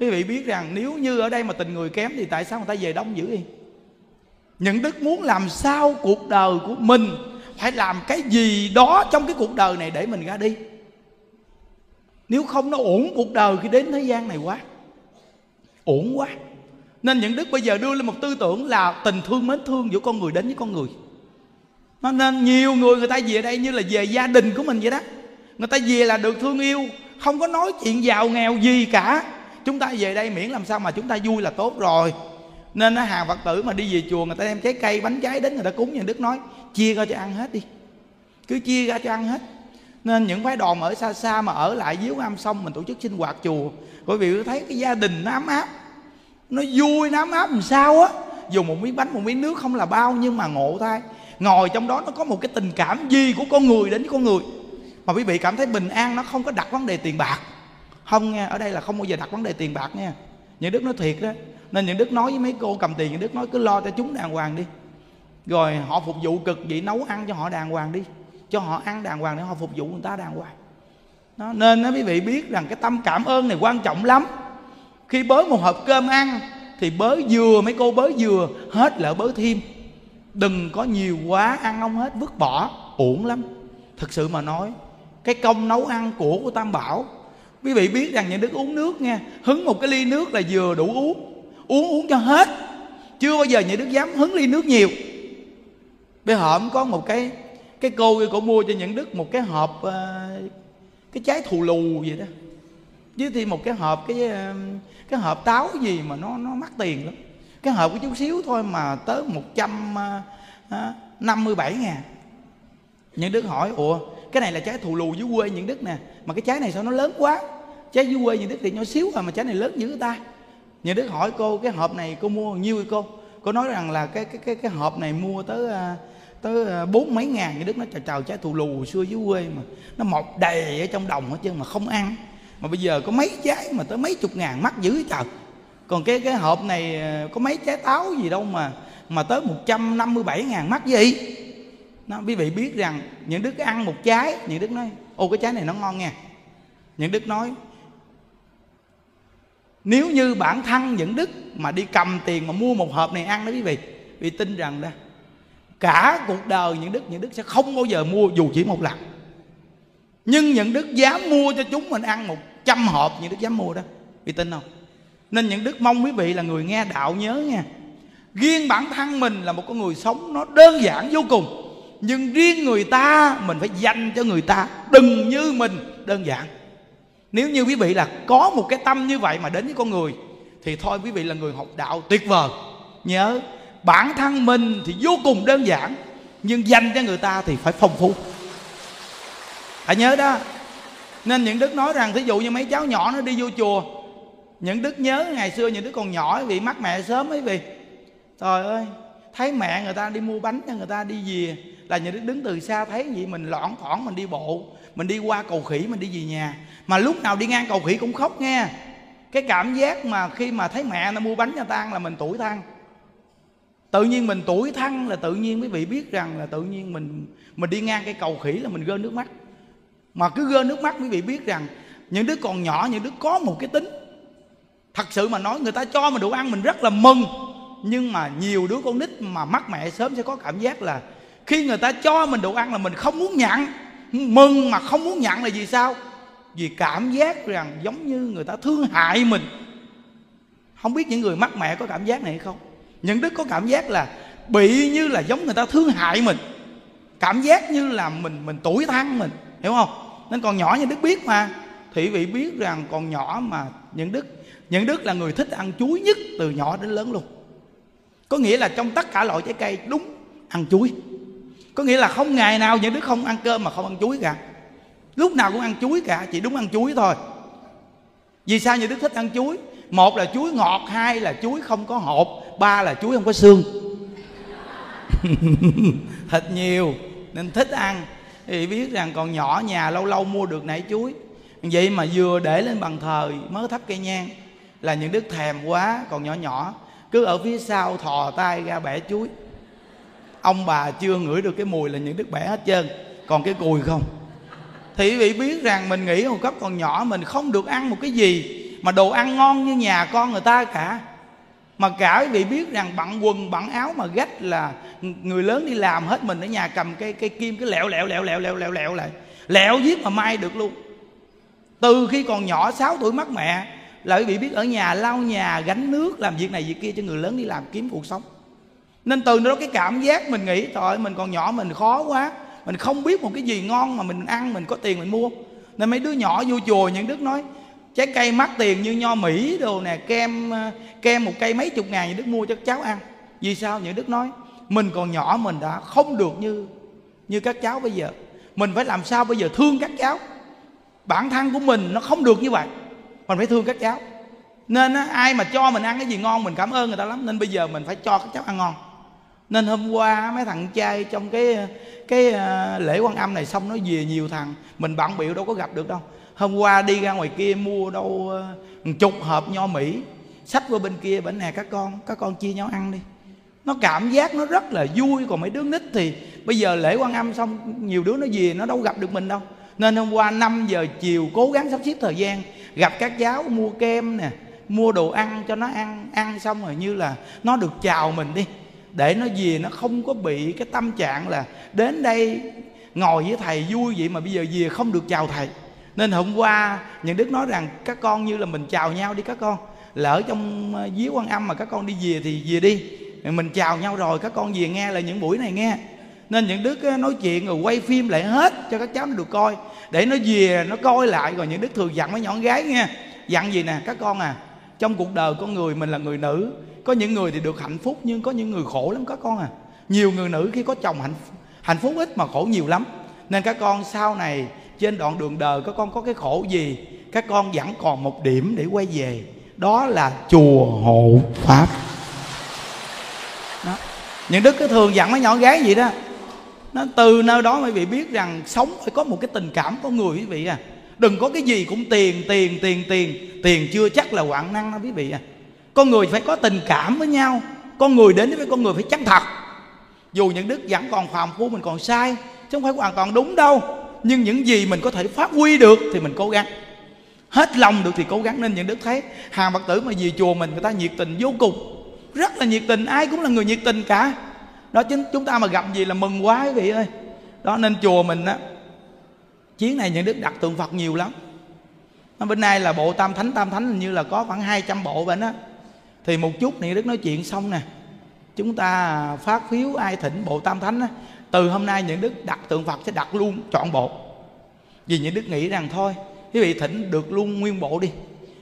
Quý vị biết rằng nếu như ở đây mà tình người kém thì tại sao người ta về đông dữ vậy? Những đức muốn làm sao cuộc đời của mình phải làm cái gì đó trong cái cuộc đời này để mình ra đi? Nếu không nó ổn cuộc đời khi đến thế gian này quá. Ổn quá nên những đức bây giờ đưa lên một tư tưởng là tình thương mến thương giữa con người đến với con người. Nó nên nhiều người người ta về đây như là về gia đình của mình vậy đó. Người ta về là được thương yêu, không có nói chuyện giàu nghèo gì cả. Chúng ta về đây miễn làm sao mà chúng ta vui là tốt rồi. Nên nó hàng phật tử mà đi về chùa người ta đem trái cây, bánh trái đến người ta cúng như đức nói, chia ra cho ăn hết đi. Cứ chia ra cho ăn hết. Nên những phái đoàn ở xa xa mà ở lại dưới am xong mình tổ chức sinh hoạt chùa. Bởi vì thấy cái gia đình nó ấm áp nó vui nó ấm áp làm sao á. Dùng một miếng bánh một miếng nước không là bao nhưng mà ngộ thay ngồi trong đó nó có một cái tình cảm gì của con người đến với con người. Mà quý vị cảm thấy bình an nó không có đặt vấn đề tiền bạc. Không nghe ở đây là không bao giờ đặt vấn đề tiền bạc nha. Những đức nói thiệt đó. Nên những đức nói với mấy cô cầm tiền những đức nói cứ lo cho chúng đàng hoàng đi. Rồi họ phục vụ cực vậy nấu ăn cho họ đàng hoàng đi. Cho họ ăn đàng hoàng để họ phục vụ người ta đàng hoàng. Đó, nên đó quý vị biết rằng cái tâm cảm ơn này quan trọng lắm khi bới một hộp cơm ăn, thì bới vừa mấy cô bới vừa hết lỡ bới thêm. Đừng có nhiều quá ăn không hết vứt bỏ, uổng lắm. Thật sự mà nói, cái công nấu ăn của của tam bảo, quý vị biết rằng những đức uống nước nha, hứng một cái ly nước là vừa đủ uống uống uống cho hết. Chưa bao giờ những đức dám hứng ly nước nhiều. Bây hổm có một cái cái cô kia cổ mua cho những đức một cái hộp ờ, cái trái thù lù vậy đó với thêm một cái hộp cái ờ, cái hộp táo gì mà nó nó mắc tiền lắm. Cái hộp của chút xíu thôi mà tới một trăm ờ, ờ năm mươi bảy ngàn. Những đức hỏi ủa cái này là trái thù lù dưới quê những đức nè mà cái trái này sao nó lớn quá? Trái dưới quê những đức thì nhỏ xíu à mà trái này lớn dữ ta. Những đức hỏi cô cái hộp này cô mua bao nhiêu cô? Cô nói rằng là cái cái cái cái hộp này mua tới ờ, tới bốn mấy ngàn. Những đức nó chào chào trái thù lù xưa dưới quê mà nó mọc đầy ở trong đồng hết trơn mà không ăn mà bây giờ có mấy trái mà tới mấy chục ngàn mắc dữ trời. Còn cái cái hộp này ờ, có mấy trái táo gì đâu mà mà tới 157 ngàn mắc gì nó, quý vị biết rằng những đức ăn một trái, những đức nói, ô, cái trái này nó ngon nha. Những đức nói, nếu như bản thân những đức mà đi cầm tiền mà mua một hộp này ăn đó quý vị vì tin rằng đó, cả cuộc đời những đức những đức sẽ không bao giờ mua dù chỉ một lần nhưng những đức dám mua cho chúng mình ăn một trăm hộp những đức dám mua đó vì tin không? Nên những đức mong quý vị là người nghe đạo nhớ nha. Riêng bản thân mình là một con người sống nó đơn giản vô cùng. Nhưng riêng người ta, mình phải dành cho người ta. Đừng như mình, đơn giản. Nếu như quý vị là có một cái tâm như vậy mà đến với con người, thì thôi quý vị là người học đạo tuyệt vời. Nhớ, bản thân mình thì vô cùng đơn giản, nhưng dành cho người ta thì phải phong phú hãy nhớ đó. Nên những đức nói rằng, thí dụ như mấy cháu nhỏ nó đi vô chùa, những đức nhớ ngày xưa những đứa còn nhỏ vì mắc mẹ sớm ấy vì, trời ơi, thấy mẹ người ta đi mua bánh cho người ta đi về là những đứa đứng từ xa thấy vậy mình loạn thoảng mình đi bộ, mình đi qua cầu khỉ, mình đi về nhà. Mà lúc nào đi ngang cầu khỉ cũng khóc nghe. Cái cảm giác mà khi mà thấy mẹ nó mua bánh cho ta ăn là mình tuổi thân. Tự nhiên mình tuổi thân là tự nhiên quý vị biết rằng là tự nhiên mình mình đi ngang cái cầu khỉ là mình rơi nước mắt mà cứ rơi nước mắt quý vị biết rằng những đứa còn nhỏ, những đứa có một cái tính. Thật sự mà nói, người ta cho mình đủ ăn mình rất là mừng. Nhưng mà nhiều đứa con nít mà mắc mẹ sớm sẽ có cảm giác là khi người ta cho mình đồ ăn là mình không muốn nhận mừng mà không muốn nhận là vì sao? Vì cảm giác rằng giống như người ta thương hại mình. Không biết những người mắc mẹ có cảm giác này hay không? Những đứa có cảm giác là bị như là giống người ta thương hại mình. Cảm giác như là mình mình tuổi thân mình, hiểu không? Nên còn nhỏ như đức biết mà. Thì vị biết rằng còn nhỏ mà những đức những đức là người thích ăn chuối nhất từ nhỏ đến lớn luôn. Có nghĩa là trong tất cả loại trái cây, đúng, ăn chuối. Có nghĩa là không ngày nào những đứa không ăn cơm mà không ăn chuối cả. Lúc nào cũng ăn chuối cả, chỉ đúng ăn chuối thôi. Vì sao những đứa thích ăn chuối? Một là chuối ngọt, hai là chuối không có hột, ba là chuối không có xương. Thịt nhiều, nên thích ăn thì biết rằng còn nhỏ nhà, lâu lâu mua được nải chuối. Vậy mà vừa để lên bàn thờ mới thắp cây nhang. Là những đứa thèm quá, còn nhỏ nhỏ, cứ ở phía sau thò tay ra bẻ chuối. Ông bà chưa ngửi được cái mùi là những đứa bẻ hết trơn. Còn cái cùi không? Thì quý vị biết rằng mình nghĩ hồi cấp còn nhỏ, mình không được ăn một cái gì mà đồ ăn ngon như nhà con người ta cả mà cả quý vị biết rằng bận quần, bận áo mà gách là người lớn đi làm hết mình ở nhà cầm cây cây kim, cái lẹo lẹo lẹo lẹo lẹo lẹo lẹo lại. Lẹo giết mà may được luôn. Từ khi còn nhỏ 6 tuổi mất mẹ là quý vị biết ở nhà lau nhà, gánh nước, làm việc này việc kia cho người lớn đi làm kiếm cuộc sống. Nên từ đó cái cảm giác mình nghĩ, trời mình còn nhỏ, mình khó quá. Mình không biết một cái gì ngon mà mình ăn, mình có tiền mình mua. Nên mấy đứa nhỏ vô chùa, những đức nói, trái cây mắc tiền như nho mỹ đồ nè, kem kem một cây mấy chục ngàn những đức mua cho cháu ăn. Vì sao? Những đức nói mình còn nhỏ mình đã không được như như các cháu bây giờ. Mình phải làm sao bây giờ thương các cháu? Bản thân của mình nó không được như vậy. Mình phải thương các cháu. Nên á, ai mà cho mình ăn cái gì ngon mình cảm ơn người ta lắm. Nên bây giờ mình phải cho các cháu ăn ngon. Nên hôm qua mấy thằng trai trong cái cái ờ, lễ quan âm này xong nó về nhiều thằng. Mình bận biểu đâu có gặp được đâu. Hôm qua đi ra ngoài kia mua đâu ờ, một chục hộp nho mỹ sách qua bên kia bển nè các con các con chia nhau ăn đi. Nó cảm giác nó rất là vui, còn mấy đứa nít thì bây giờ lễ quan âm xong, nhiều đứa nó về, nó đâu gặp được mình đâu. Nên hôm qua 5 giờ chiều cố gắng sắp xếp thời gian, gặp các cháu mua kem nè, mua đồ ăn cho nó ăn ăn xong rồi như là nó được chào mình đi. Để nó về, nó không có bị cái tâm trạng là đến đây ngồi với thầy vui vậy mà bây giờ về không được chào thầy. Nên hôm qua, những đức nói rằng, các con như là mình chào nhau đi các con lỡ trong ờ, viếng quan âm mà các con đi về thì về đi. Mình chào nhau rồi, các con về nghe là những buổi này nghe. Nên những đức ờ, nói chuyện rồi quay phim lại hết cho các cháu nó được coi. Để nó về, nó coi lại, rồi những đức thường dặn mấy nhỏ gái nghe. Dặn gì nè, các con à trong cuộc đời con người mình là người nữ. Có những người thì được hạnh phúc, nhưng có những người khổ lắm các con à. Nhiều người nữ khi có chồng hạnh hạnh phúc ít mà khổ nhiều lắm. Nên các con sau này, trên đoạn đường đời các con có cái khổ gì, các con vẫn còn một điểm để quay về đó là chùa hộ pháp. Đó. những đức cái thường dặn mấy nhỏ gái vậy đó, nó từ nơi đó quý vị biết rằng sống phải có một cái tình cảm có người quý vị à. Đừng có cái gì cũng tiền tiền tiền tiền tiền chưa chắc là hoạn năng đó quý vị à. Con người phải có tình cảm với nhau, con người đến với con người phải chân thật. Dù những đức vẫn còn phàm phu mình còn sai, chứ không phải hoàn toàn đúng đâu. Nhưng những gì mình có thể phát huy được thì mình cố gắng hết lòng được thì cố gắng nên những đức thấy hàng phật tử mà về chùa mình người ta nhiệt tình vô cùng. Rất là nhiệt tình, ai cũng là người nhiệt tình cả. Đó, chính chúng ta mà gặp gì là mừng quá quý vị ơi. Đó, nên chùa mình á, chuyến này những đức đặt tượng phật nhiều lắm. Nó bên nay là bộ tam thánh tam thánh hình như là có khoảng 200 bộ bên đó. Thì một chút này đức nói chuyện xong nè. Chúng ta phát phiếu ai thỉnh bộ tam thánh á, từ hôm nay những đức đặt tượng phật sẽ đặt luôn chọn bộ. Vì những đức nghĩ rằng thôi quý vị thỉnh được luôn nguyên bộ đi.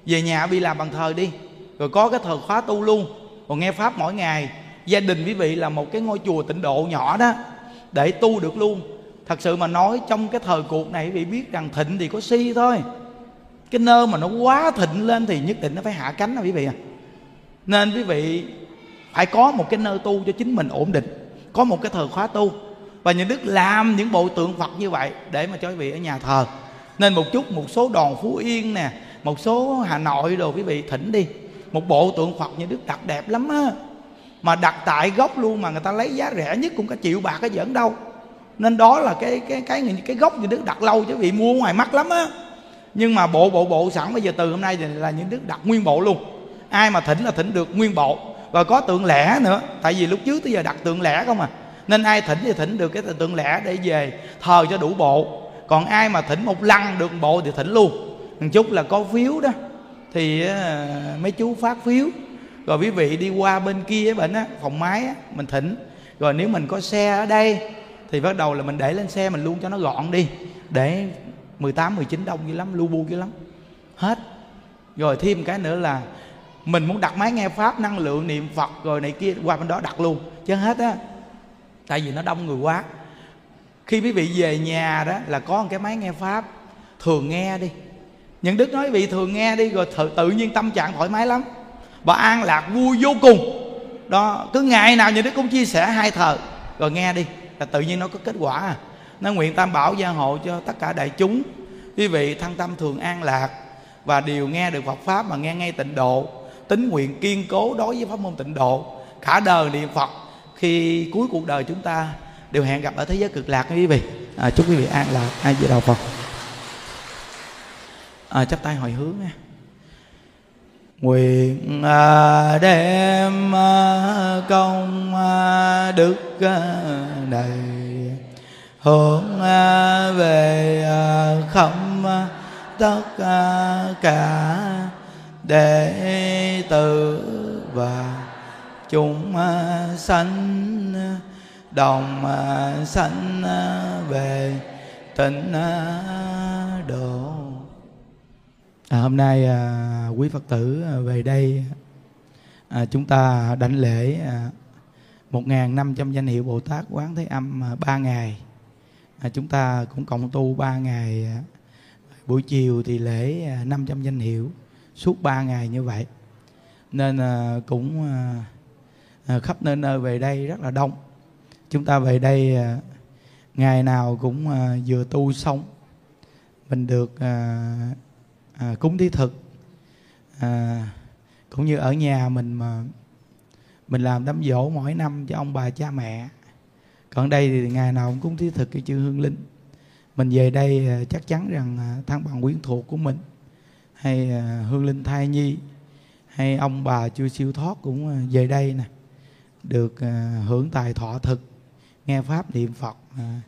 Về nhà bị làm bằng thờ đi. Rồi có cái thờ khóa tu luôn. Còn nghe pháp mỗi ngày, gia đình quý vị là một cái ngôi chùa tịnh độ nhỏ đó, để tu được luôn. Thật sự mà nói, trong cái thời cuộc này quý vị biết rằng thịnh thì có si thôi. Cái nơi mà nó quá thịnh lên thì nhất định nó phải hạ cánh đó quý vị à. Nên quý vị phải có một cái nơi tu cho chính mình ổn định, có một cái thờ khóa tu. Và những đức làm những bộ tượng phật như vậy để mà cho quý vị ở nhà thờ nên một chút, một số đòn phú yên nè, một số hà nội đồ, quý vị, thỉnh đi. Một bộ tượng phật như đức đặt đẹp lắm á. Mà đặt tại gốc luôn mà người ta lấy giá rẻ nhất cũng cả triệu bạc cái giỡn đâu. Nên đó là cái cái cái cái gốc như đức đặt lâu chứ bị mua ngoài mắt lắm á. Nhưng mà bộ bộ bộ sẵn bây giờ từ hôm nay thì là những đức đặt nguyên bộ luôn. Ai mà thỉnh là thỉnh được nguyên bộ. Và có tượng lẻ nữa, tại vì lúc trước tới giờ đặt tượng lẻ không à. Nên ai thỉnh thì thỉnh được cái tượng lẻ để về thờ cho đủ bộ còn ai mà thỉnh một lần được một bộ thì thỉnh luôn. Một chút là có phiếu đó. Thì ờ, mấy chú phát phiếu. Rồi quý vị đi qua bên kia bệnh á phòng máy á mình thỉnh. Rồi nếu mình có xe ở đây thì bắt đầu là mình để lên xe mình luôn cho nó gọn đi. Để 18, 19 đông dữ lắm lu bu dữ lắm. Hết. Rồi thêm cái nữa là mình muốn đặt máy nghe pháp năng lượng niệm phật rồi này kia qua bên đó đặt luôn. Chứ hết á. Tại vì nó đông người quá khi quý vị về nhà đó là có một cái máy nghe pháp thường nghe đi. Những đức nói vị thường nghe đi rồi tự, tự nhiên tâm trạng thoải mái lắm. Và an lạc vui vô cùng. Đó cứ ngày nào những đức cũng chia sẻ hai thờ rồi nghe đi là tự nhiên nó có kết quả à. Nó nguyện tam bảo gia hộ cho tất cả đại chúng. Quý vị thân tâm thường an lạc và đều nghe được Phật pháp mà nghe ngay tịnh độ. Tính nguyện kiên cố đối với pháp môn tịnh độ. Cả đời niệm Phật khi cuối cuộc đời chúng ta đều hẹn gặp ở thế giới cực lạc quý vị. À, chúc quý vị an lạc. Ai về đầu Phật. À, chắp tay hồi hướng nha. Nguyện à, đem à, công à, đức này hướng về khẩm tất cả đệ tử và chúng sanh đồng à, sanh à, về tịnh à, độ. À, hôm nay à, quý phật tử về đây à, chúng ta đảnh lễ à, 1.500 danh hiệu Bồ Tát Quán Thế Âm à, 3 ngày. À, chúng ta cũng cộng tu 3 ngày à, buổi chiều thì lễ à, 500 danh hiệu suốt 3 ngày như vậy. Nên à, cũng à, à, khắp nơi nơi về đây rất là đông chúng ta về đây à, ngày nào cũng à, vừa tu xong, mình được à, cúng thí thực. Cũng như ở nhà mình mà mình làm đám dỗ mỗi năm cho ông bà cha mẹ. Còn đây thì ngày nào cũng cúng thí thực cái chư hương linh. Mình về đây chắc chắn rằng thăng bằng quyến thuộc của mình. Hay hương linh thai nhi, hay ông bà chưa siêu thoát cũng về đây nè, được hưởng tài thọ thực nghe pháp niệm phật à,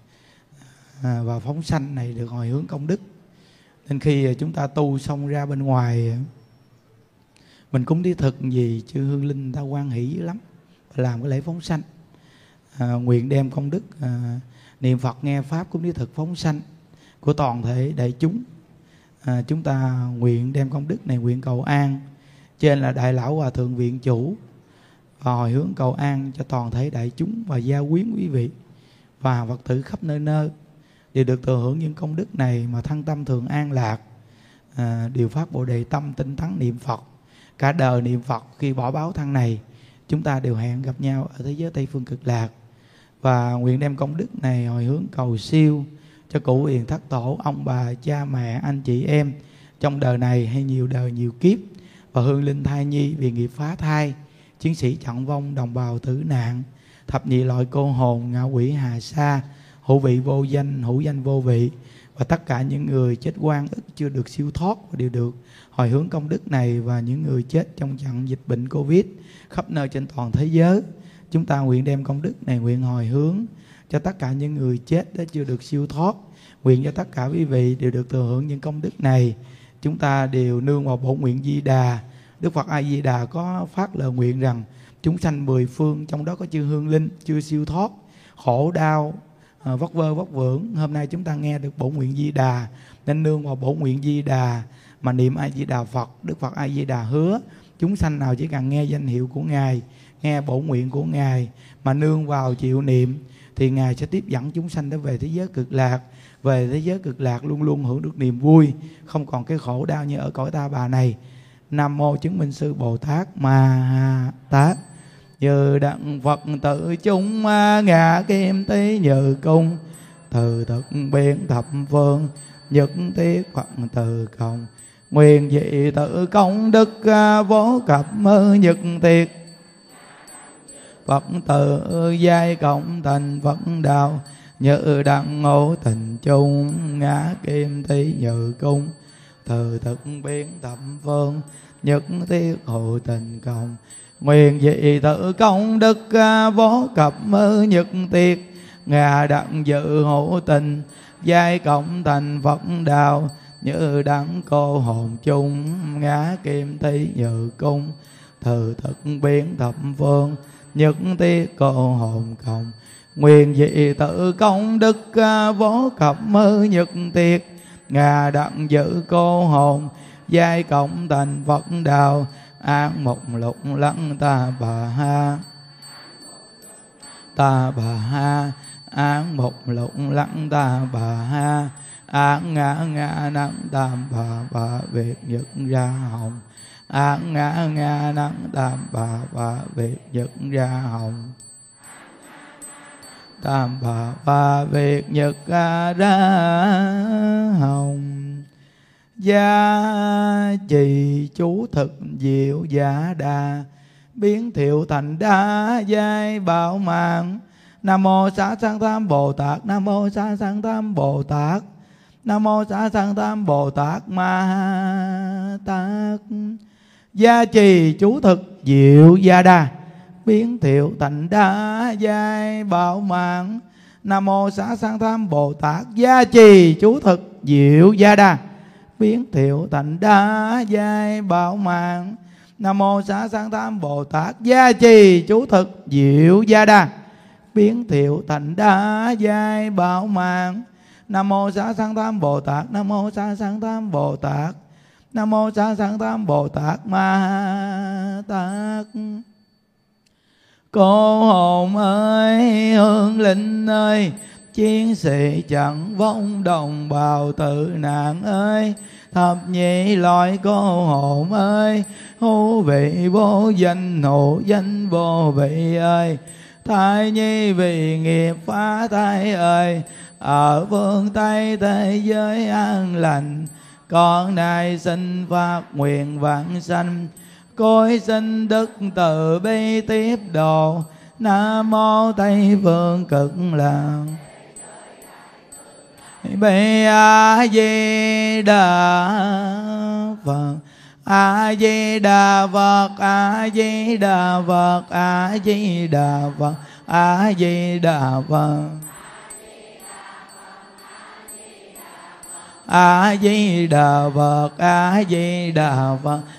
à, và phóng sanh này được hồi hướng công đức. Nên khi à, chúng ta tu xong ra bên ngoài mình cũng đi thực gì chư hương linh ta quan hỷ dữ lắm làm cái lễ phóng sanh. À, nguyện đem công đức à, niệm phật nghe pháp cũng đi thực phóng sanh của toàn thể đại chúng. À, chúng ta nguyện đem công đức này nguyện cầu an. Trên là đại lão hòa thượng viện chủ và hồi hướng cầu an cho toàn thể đại chúng và gia quyến quý vị và phật tử khắp nơi nơi. Đều được thừa hưởng những công đức này mà thân tâm thường an lạc. À, điều phát bộ đề tâm tinh tấn niệm phật. Cả đời niệm phật khi bỏ báo thân này chúng ta đều hẹn gặp nhau ở thế giới tây phương cực lạc. Và nguyện đem công đức này hồi hướng cầu siêu cho cụ hiền thất tổ ông bà cha mẹ anh chị em trong đời này hay nhiều đời nhiều kiếp. Và hương linh thai nhi vì nghiệp phá thai chiến sĩ trọng vong đồng bào tử nạn, thập nhị loại cô hồn ngạ quỷ hà sa, hữu vị vô danh, hữu danh vô vị và tất cả những người chết quan ức chưa được siêu thoát và đều được hồi hướng công đức này và những người chết trong trận dịch bệnh covid khắp nơi trên toàn thế giới. Chúng ta nguyện đem công đức này nguyện hồi hướng cho tất cả những người chết đã chưa được siêu thoát, nguyện cho tất cả quý vị đều được thừa hưởng những công đức này. Chúng ta đều nương vào bổn nguyện di đà đức phật a di đà có phát lời nguyện rằng chúng sanh mười phương trong đó có chư hương linh chưa siêu thoát khổ đau à, vất vơ vất vưởng hôm nay chúng ta nghe được bổ nguyện di đà nên nương vào bổ nguyện di đà mà niệm a di đà phật đức phật a di đà hứa chúng sanh nào chỉ cần nghe danh hiệu của ngài nghe bổ nguyện của ngài mà nương vào chịu niệm thì ngài sẽ tiếp dẫn chúng sanh đến về thế giới cực lạc về thế giới cực lạc luôn luôn hưởng được niềm vui không còn cái khổ đau như ở cõi ta bà này nam mô chứng minh sư bồ tát ma tát. Như đặng phật tự chúng ngã kim tí như cung, từ thực biến thập phương, nhất thiết phật từ công nguyện dị tự công đức à, vô cập à, nhật tiệt phật tự giai cộng thành phật đạo như đặng ngộ tình chung, ngã kim tí như cung từ thực biến thập phương, nhất thiết hộ tình công. Nguyện dị tự công đức à, vô cập mơ nhất tiết ngà đặng dự hộ tình, giai cộng thành phật đạo. Như đắng cô hồn chung, ngã kim thi dự cung. Từ thực biến thập phương, nhất tiết cô hồn cộng nguyện dị tự công đức à, vô cập mơ nhất tiết ngà đặng giữ cô hồn, giai cộng thành phật đạo an một lục lắng ta bà ha, ta bà ha. Án một lục lắng ta bà ha án ngã ngã năng tam bà bà việt nhật ra hồng. Án ngã ngã năng tam bà bà việt nhật ra hồng tam bà ba việt nhật ra hồng. Gia trì chú thực diệu giả đà. Biến thiệu thành đa giai bảo mạng. Nam mô xá sanh tam bồ tát. Nam mô xá sanh tam bồ tát. Nam mô xá sanh tam bồ tát ma tát. Gia trì chú thực diệu gia đa biến thiệu thành đa giai bảo mạng. Nam mô xã sanh tham bồ tát gia trì, chú thực diệu gia đa. Biến thiệu thành đa giai bảo mạng. Nam mô xã sanh tham bồ tát gia trì, chú thực diệu gia đa. Biến thiệu thành đa giai bảo mạng. Nam mô xã sanh tham bồ tát, nam mô xã sanh tham bồ tát. Nam mô xã sanh tham bồ tát ma tát cô hồn ơi, hương linh ơi, chiến sĩ chẳng vong đồng bào tự nạn ơi. Thập nhị loại cô hồn ơi hữu vị vô danh hữu danh vô vị ơi. Thai nhi vì nghiệp phá thai ơi, ở phương tây thế giới an lành. Con nay xin phát nguyện vãng sanh cối sinh đức từ bi tiếp độ nam mô tây phương cực lạc. Bi a di đà phật a di đà phật a di đà phật a di đà phật. A di đà phật a di đà phật a di đà phật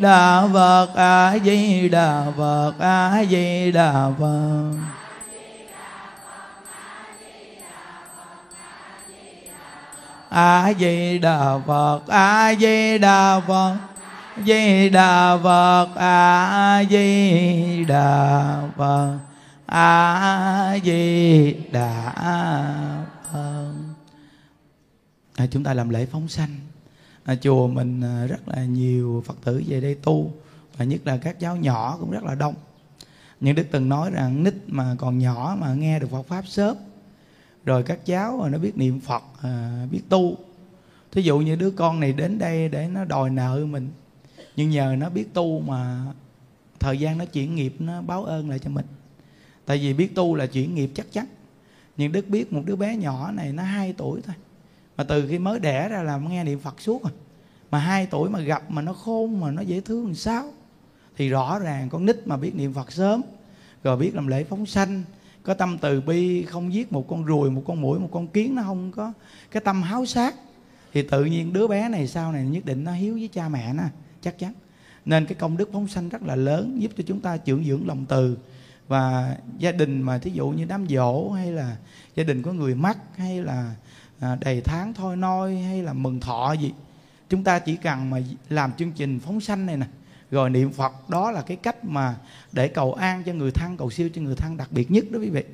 đà phật a di đà phật a di đà phật. A di đà phật a di đà phật di đà phật a di đà phật a di đà phật. À, chúng ta làm lễ phóng sanh à, chùa mình à, rất là nhiều phật tử về đây tu và nhất là các cháu nhỏ cũng rất là đông. Nhưng đức từng nói rằng nít mà còn nhỏ mà nghe được phật pháp sớm rồi các cháu nó biết niệm phật à, biết tu. Thí dụ như đứa con này đến đây để nó đòi nợ mình nhưng nhờ nó biết tu mà thời gian nó chuyển nghiệp nó báo ơn lại cho mình. Tại vì biết tu là chuyển nghiệp chắc chắn. Nhưng đức biết một đứa bé nhỏ này nó hai tuổi thôi mà từ khi mới đẻ ra là nghe niệm phật suốt rồi. Mà hai tuổi mà gặp mà nó khôn, mà nó dễ thương làm sao? Thì rõ ràng con nít mà biết niệm phật sớm, rồi biết làm lễ phóng sanh, có tâm từ bi, không giết một con ruồi, một con mũi một con kiến, nó không có cái tâm háo sát, thì tự nhiên đứa bé này sau này nhất định nó hiếu với cha mẹ nó, chắc chắn. Nên cái công đức phóng sanh rất là lớn, giúp cho chúng ta trưởng dưỡng lòng từ. Và gia đình mà thí dụ như đám dỗ hay là gia đình có người mắc hay là à, đầy tháng thôi noi hay là mừng thọ gì. Chúng ta chỉ cần mà làm chương trình phóng sanh này nè rồi niệm phật đó là cái cách mà để cầu an cho người thân cầu siêu cho người thân đặc biệt nhất đó quý vị.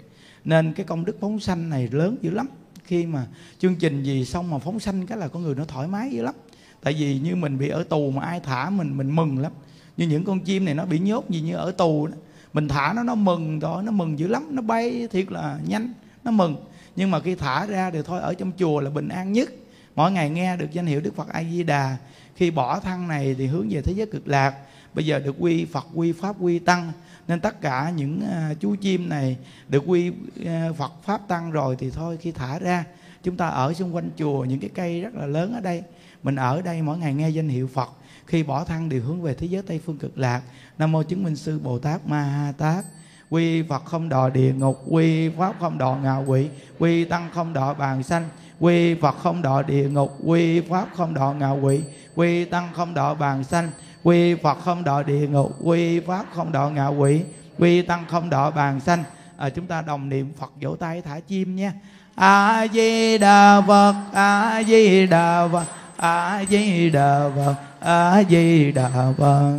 Nên cái công đức phóng sanh này lớn dữ lắm. Khi mà chương trình gì xong mà phóng sanh cái là con người nó thoải mái dữ lắm. Tại vì như mình bị ở tù mà ai thả mình mình mừng lắm. Như những con chim này nó bị nhốt gì như ở tù đó. Mình thả nó nó mừng rồi nó mừng dữ lắm. Nó bay thiệt là nhanh nó mừng nhưng mà khi thả ra thì thôi ở trong chùa là bình an nhất. Mỗi ngày nghe được danh hiệu đức phật a di đà khi bỏ thân này thì hướng về thế giới cực lạc. Bây giờ được quy phật quy pháp quy tăng. Nên tất cả những uh, chú chim này được quy uh, phật pháp tăng rồi thì thôi khi thả ra chúng ta ở xung quanh chùa những cái cây rất là lớn ở đây. Mình ở đây mỗi ngày nghe danh hiệu phật. Khi bỏ thân đều hướng về thế giới tây phương cực lạc. Nam mô chứng minh sư bồ tát ma ha tát quy phật không đọa địa ngục quy pháp không đọa ngạ quỷ quy tăng không đọa bàn sanh quy phật không đọa địa ngục quy pháp không đọa ngạ quỷ quy tăng không đọa bàn sanh quy phật không đọa địa ngục quy pháp không đọa ngạ quỷ quy tăng không đọa bàn sanh. À, chúng ta đồng niệm phật vỗ tay thả chim nhé. A di đà phật a di đà phật a di đà phật a di đà phật.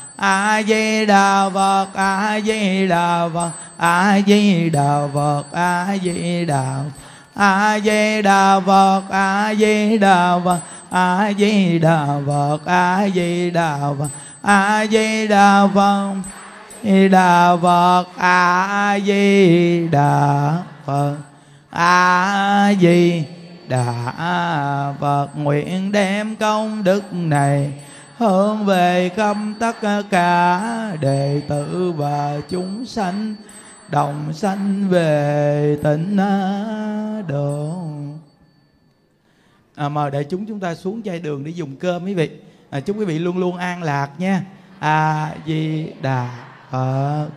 a di đà phật a di đà phật a di đà phật a di đà a di đà phật a di đà phật a di đà phật a di đà phật a di đà phật di đà phật a di đà phật a di đà phật nguyện đem công đức này hướng về khắp tất cả đệ tử và chúng sanh đồng sanh về tịnh độ à, mời đại chúng chúng ta xuống chai đường để dùng cơm quý vị. À, chúc quý vị luôn luôn an lạc nha. A di đà phật.